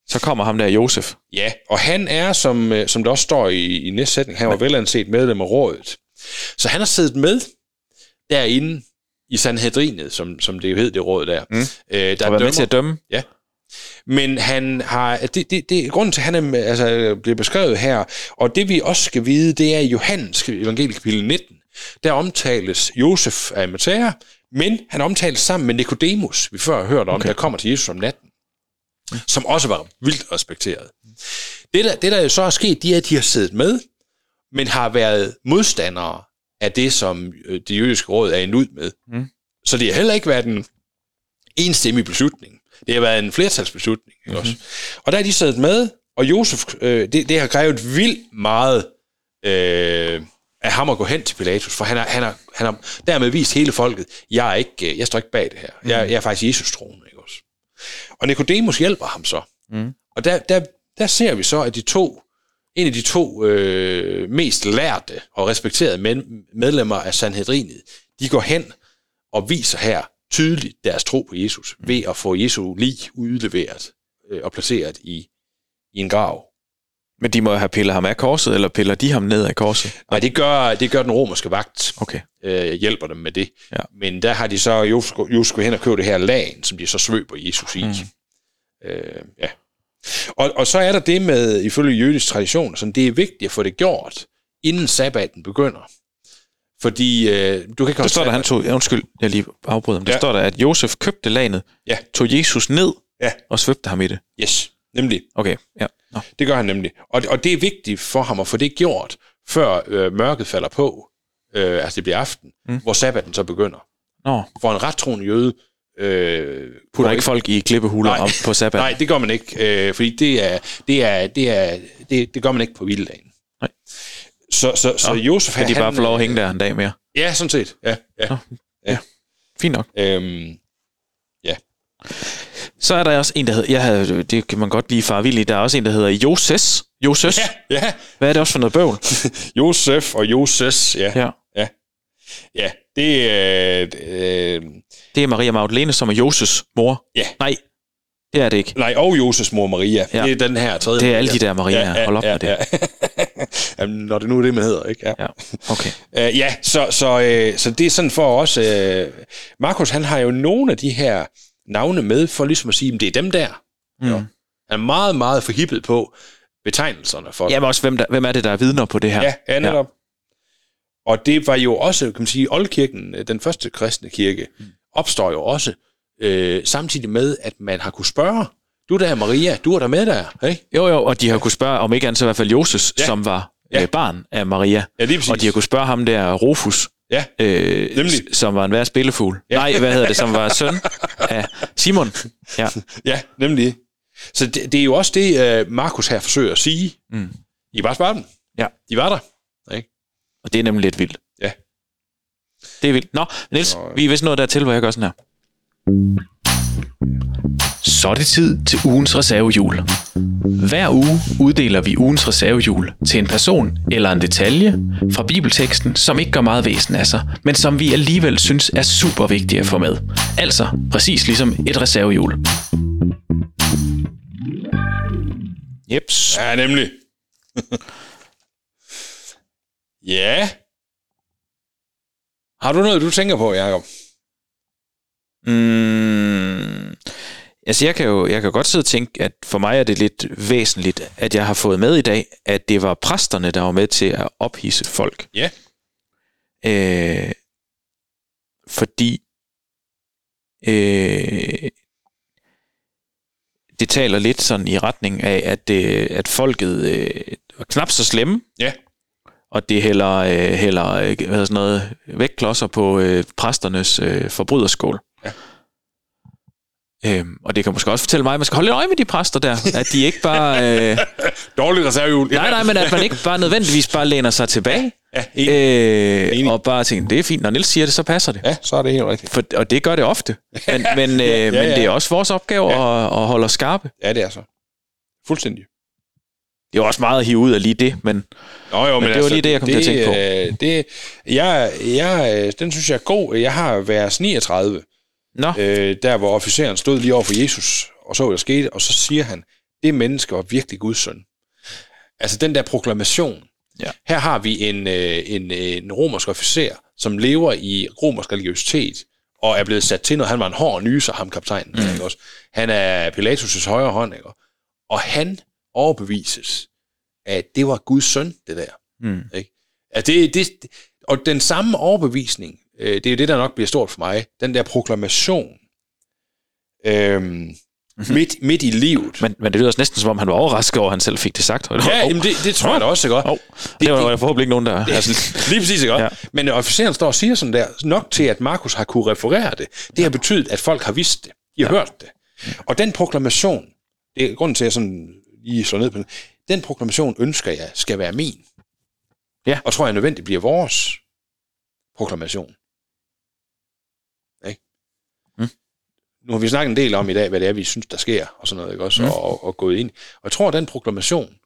så kommer ham der, Josef. Ja, og han er, som, øh, som der også står i, i næste sætning, han var velanset medlem af rådet. Så han har siddet med derinde i Sanhedrinet, som, som det jo hed, det råd der. Mm. Øh, der og med til at dømme. Ja, men han har, det, det, det, grunden til, at han er, altså, bliver beskrevet her, og det vi også skal vide, det er i Johannes evangelisk kapitel 19. Der omtales Josef af Matthæa, men han omtales sammen med Nikodemus, vi før har hørt om, okay. der kommer til Jesus om natten, som også var vildt respekteret. Det der, det, der så er sket, de er, at de har siddet med, men har været modstandere af det, som øh, det jødiske råd er endt ud med. Mm. Så det har heller ikke været en enstemmig beslutning. Det har været en flertalsbeslutning. Mm-hmm. også? Og der er de siddet med, og Josef, øh, det, det har krævet vildt meget øh, af ham at gå hen til Pilatus, for han har, han har, han har dermed vist hele folket, jeg, er ikke, øh, jeg står ikke bag det her. Mm. Jeg, jeg er faktisk Jesus troen. Ikke også? Og Nikodemus hjælper ham så. Mm. Og der, der, der ser vi så, at de to, en af de to øh, mest lærte og respekterede medlemmer af Sanhedrinet, de går hen og viser her, tydeligt deres tro på Jesus ved at få Jesu lig udleveret øh, og placeret i, i en grav. Men de må have pillet ham af korset, eller piller de ham ned af korset? Nej, det gør, det gør den romerske vagt. Okay. Øh, hjælper dem med det. Ja. Men der har de så jo skulle hen og købe det her lagen, som de så svøber Jesus i. Mm. Øh, ja. Og, og så er der det med, ifølge jødisk tradition, sådan, det er vigtigt at få det gjort, inden sabbaten begynder. Fordi øh, du kan ikke Der står der, han tog, ja, undskyld, jeg lige afbryder, der ja. står der, at Josef købte lanet, ja. tog Jesus ned ja. og svøbte ham i det. Yes, nemlig. Okay, ja. Nå. Det gør han nemlig. Og, og det er vigtigt for ham at få det gjort, før øh, mørket falder på, øh, altså det bliver aften, mm. hvor sabbaten så begynder. Nå. For en ret troende jøde, Øh, Putter ikke folk i klippehuler nej, om på sabbat? Nej, det gør man ikke, øh, fordi det er, det er, det er, det, det gør man ikke på hviledagen. Nej. Så, så, så Nå, Josef... Kan de bare få lov at hænge der en dag mere? Ja, sådan set. Ja, ja. Nå, ja. ja. Fint nok. Øhm, ja. Så er der også en, der hedder... Jeg havde, det kan man godt blive farvillig. Der er også en, der hedder Joses. Joses. Ja, ja. Hvad er det også for noget bøvl? [laughs] Josef og Joses, ja. Ja. Ja, ja. det er... Øh, det er Maria Magdalene, som er Joses mor. Ja. Nej, det er det ikke. Nej, og Joses mor Maria. Ja. Det er den her tredje. Det er alle de der Maria. Ja, ja, Hold op ja, med det. Ja. [laughs] Jamen, når det nu er det, man hedder, ikke? Ja, ja. okay. Uh, [laughs] ja, så, så, uh, så det er sådan for os. Uh, Markus, han har jo nogle af de her navne med, for ligesom at sige, at det er dem der. Mm. Han er meget, meget forhippet på betegnelserne for Jamen også, hvem, der, hvem er det, der er vidner på det her? Ja, ja netop. Ja. Og det var jo også, kan man sige, Oldkirken, den første kristne kirke, mm. Opstår jo også øh, samtidig med, at man har kunne spørge, du der Maria, du er der med der, ikke? Jo, jo, og de har kunne spørge, om ikke andet så i hvert fald Joses, ja. som var ja. øh, barn af Maria. Ja, lige og de har kunne spørge ham der, Rufus, ja. øh, som var en værre spillefugl. Ja. Nej, hvad hedder det, som var søn af Simon. Ja, ja nemlig. Så det, det er jo også det, uh, Markus her forsøger at sige. Mm. I bare spørge dem. Ja. De var der. Ikke? Og det er nemlig lidt vildt. Det er vildt. Nå, Niels, vi er vist noget dertil, hvor jeg gør sådan her. Så er det tid til ugens reservehjul. Hver uge uddeler vi ugens reservehjul til en person eller en detalje fra bibelteksten, som ikke gør meget væsen af sig, men som vi alligevel synes er super vigtige at få med. Altså præcis ligesom et reservehjul. Jeps. Ja, nemlig. [laughs] ja. Har du noget, du tænker på, Jacob? Mm, altså jeg kan jo jeg kan godt sidde og tænke, at for mig er det lidt væsentligt, at jeg har fået med i dag, at det var præsterne, der var med til at ophisse folk. Ja. Øh, fordi øh, det taler lidt sådan i retning af, at, øh, at folket øh, er knap så slemme. Ja. Og det hælder, øh, hælder øh, hvad sådan noget, vægtklodser på øh, præsternes øh, forbryderskål. Ja. Øhm, og det kan måske også fortælle mig, at man skal holde lidt øje med de præster der. At de ikke bare... [laughs] Øh, Dårlig reservehjul. nej, nej, men at man ikke bare nødvendigvis bare læner sig tilbage. Ja, enig. Øh, Enig. og bare tænker, det er fint, når Nils siger det, så passer det. Ja, så er det helt rigtigt. For, og det gør det ofte. Men, men, øh, [laughs] ja, men det er også vores opgave ja. at, at holde os skarpe. Ja, det er så. Fuldstændig. Det er jo også meget at hive ud af lige det, men, Nå, jo, men det var lige det, jeg kom til at tænke på. Øh, det, jeg, jeg, øh, den synes jeg er god. Jeg har vers 39, Nå, øh, der hvor officeren stod lige over for Jesus, og så hvad der skete, og så siger han, det menneske var virkelig Guds søn. Altså den der proklamation. Ja. Her har vi en, øh, en, øh, en romersk officer, som lever i romersk religiøsitet, og er blevet sat til, når han var en hård nyser, ham kaptajnen. Mm. Ikke også? Han er Pilatus' højre hånd, ikke? og han overbevises, at det var Guds søn, det der. Mm. Ikke? At det, det, og den samme overbevisning, øh, det er jo det, der nok bliver stort for mig, den der proklamation, øhm, mm-hmm. midt, midt i livet. men, men det lyder også næsten, som om han var overrasket over, at han selv fik det sagt. Ja, Hov, jamen det, det tror jeg da også, ikke? hov. det var der forhåbentlig ikke nogen, der... [laughs] Altså, Lige præcis, ikke? Ja. Men officeren står og siger sådan der, nok til, at Markus har kunne referere det. Det har betydet, at folk har vidst det. De har ja. hørt det. Og den proklamation, det er grunden til, at jeg sådan lige slår ned på den, den proklamation ønsker jeg skal være min. Ja. Og tror jeg nødvendigt bliver vores proklamation. Ikke? Mm. Nu har vi snakket en del om i dag, hvad det er, vi synes, der sker, og sådan noget, ikke også, Mm. og, og, og gået ind. Og jeg tror, at den proklamation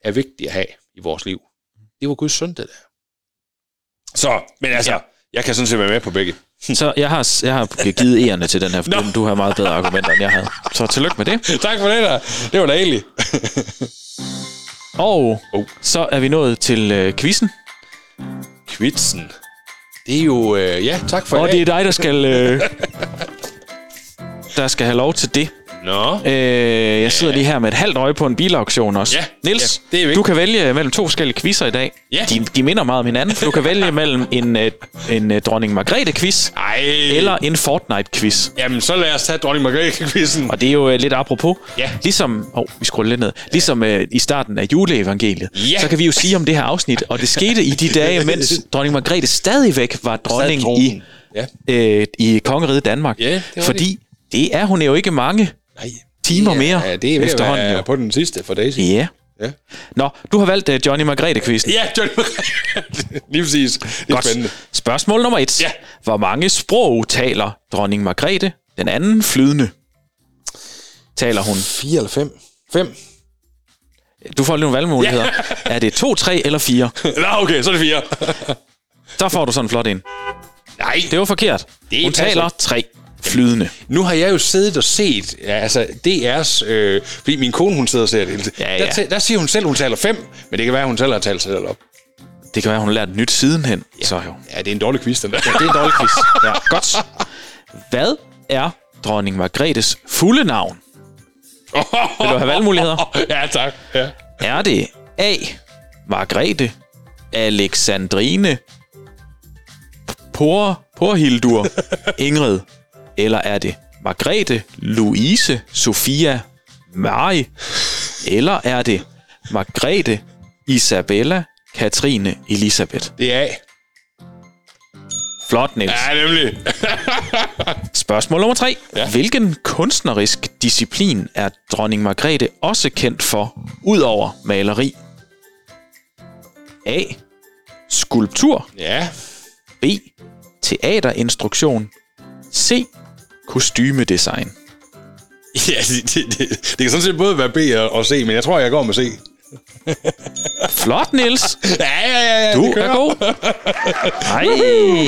er vigtig at have i vores liv. Det var Guds søn, det der. Så, men altså, ja. jeg kan sådan set være med på begge. Så jeg har, jeg har givet ærende til den her, for Nå. du har meget bedre argumenter, end jeg havde. Så tillykke med det. tak for det der. Det var da egentlig. Og Oh. så er vi nået til øh, quizzen. Kvitsen. Det er jo, øh, ja, tak for Og i det er dig, der skal... Øh, [laughs] der skal have lov til det. Nå, Øh, jeg sidder lige her med et halvt øje på en bilauktion også. Ja, Nils, ja, det er du kan vælge mellem to forskellige quizzer i dag. Ja. De, de minder meget om hinanden, du kan vælge mellem en, øh, en øh, dronning Margrethe-quiz eller en Fortnite-quiz. Jamen, så lad os tage dronning Margrethe-quizzen. Og det er jo øh, lidt apropos. Ja. Ligesom, åh, oh, vi scroller lidt ned. Ligesom øh, i starten af juleevangeliet, Ja. så kan vi jo sige om det her afsnit, og det skete i de dage, [laughs] mens dronning Margrethe stadigvæk var dronning i, Ja. øh, i kongeriget Danmark. Ja, det Fordi det er hun jo ikke mange Nej. Timer ja, mere ja, det er efterhånden. Være jo. på den sidste for Daisy. Ja. Ja. Nå, du har valgt uh, Johnny margrethe kvisten Ja, Johnny Margrethe. [laughs] Lige præcis. Det er Godt. spændende. Spørgsmål nummer et. Ja. Hvor mange sprog taler dronning Margrethe, den anden flydende? Taler hun? 4 eller 5. 5. Du får lige nogle valgmuligheder. Ja. [laughs] er det 2, 3 eller 4? Nå, okay, så er det 4. Der får du sådan en flot en. Nej. Det var forkert. Det hun passer. taler 3 flydende. Nu har jeg jo siddet og set, ja, altså DR's, øh, fordi min kone hun sidder og ser det. Ja, Der, ja. ta- der siger hun selv, hun taler 5, men det kan være, at hun selv har talt sig selv op. Det kan være, hun har lært nyt sidenhen. Så jo. Ja, det er en dårlig quiz, den der. Det er en dårlig quiz. Ja, godt. Hvad er dronning Margrethes fulde navn? Vil du have valgmuligheder? [laughs] ja, tak. Ja. Er det A. Margrethe Alexandrine Por, Porhildur Ingrid? Eller er det Margrethe Louise Sofia Mari? Eller er det Margrethe Isabella Katrine Elisabeth? Det er A. Flot, Niels. Ja, nemlig. [laughs] Spørgsmål nummer tre. Ja. Hvilken kunstnerisk disciplin er dronning Margrethe også kendt for, udover maleri? A. Skulptur. Ja. B. Teaterinstruktion. C. Kostymedesign. [laughs] Ja, det, det, det, det kan sådan set både være B og C, men jeg tror, jeg går med C. [laughs] Flot, Nils. [laughs] Ja, ja, ja. ja du er god. Nej,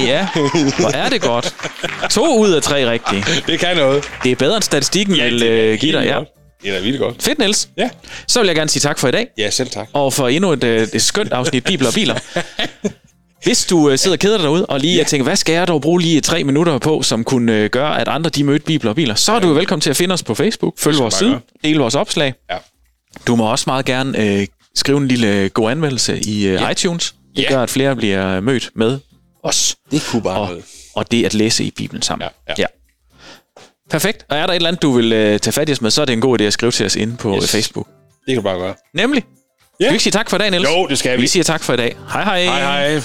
ja. Hvor er det godt. To ud af tre rigtige. Det kan noget. Det er bedre end statistikken ja, vil uh, give dig. Ja. Det er vildt godt. Fedt, Niels. Ja. Så vil jeg gerne sige tak for i dag. Ja, selv tak. Og for endnu et, øh, et skønt afsnit Bibler og Biler. Hvis du uh, sidder og keder dig derude, og lige ja. tænker, hvad skal jeg dog bruge lige tre minutter på, som kunne uh, gøre, at andre de mødte Bibler og Biler, så er du velkommen til at finde os på Facebook, følg vores side, del vores opslag. Ja. Du må også meget gerne uh, skrive en lille god anmeldelse i uh, ja. iTunes. Det ja. gør, at flere bliver mødt med os. Det kunne bare og, og det at læse i Bibelen sammen. Ja, ja. ja. Perfekt. Og er der et eller andet, du vil uh, tage fat i os med, så er det en god idé at skrive til os inde på yes. Facebook. Det kan du bare gøre. Nemlig. Yeah. Skal vi ikke sige tak for i dag, Niels? Jo, det skal vi. Vi siger tak for i dag. Hej hej. Hej hej.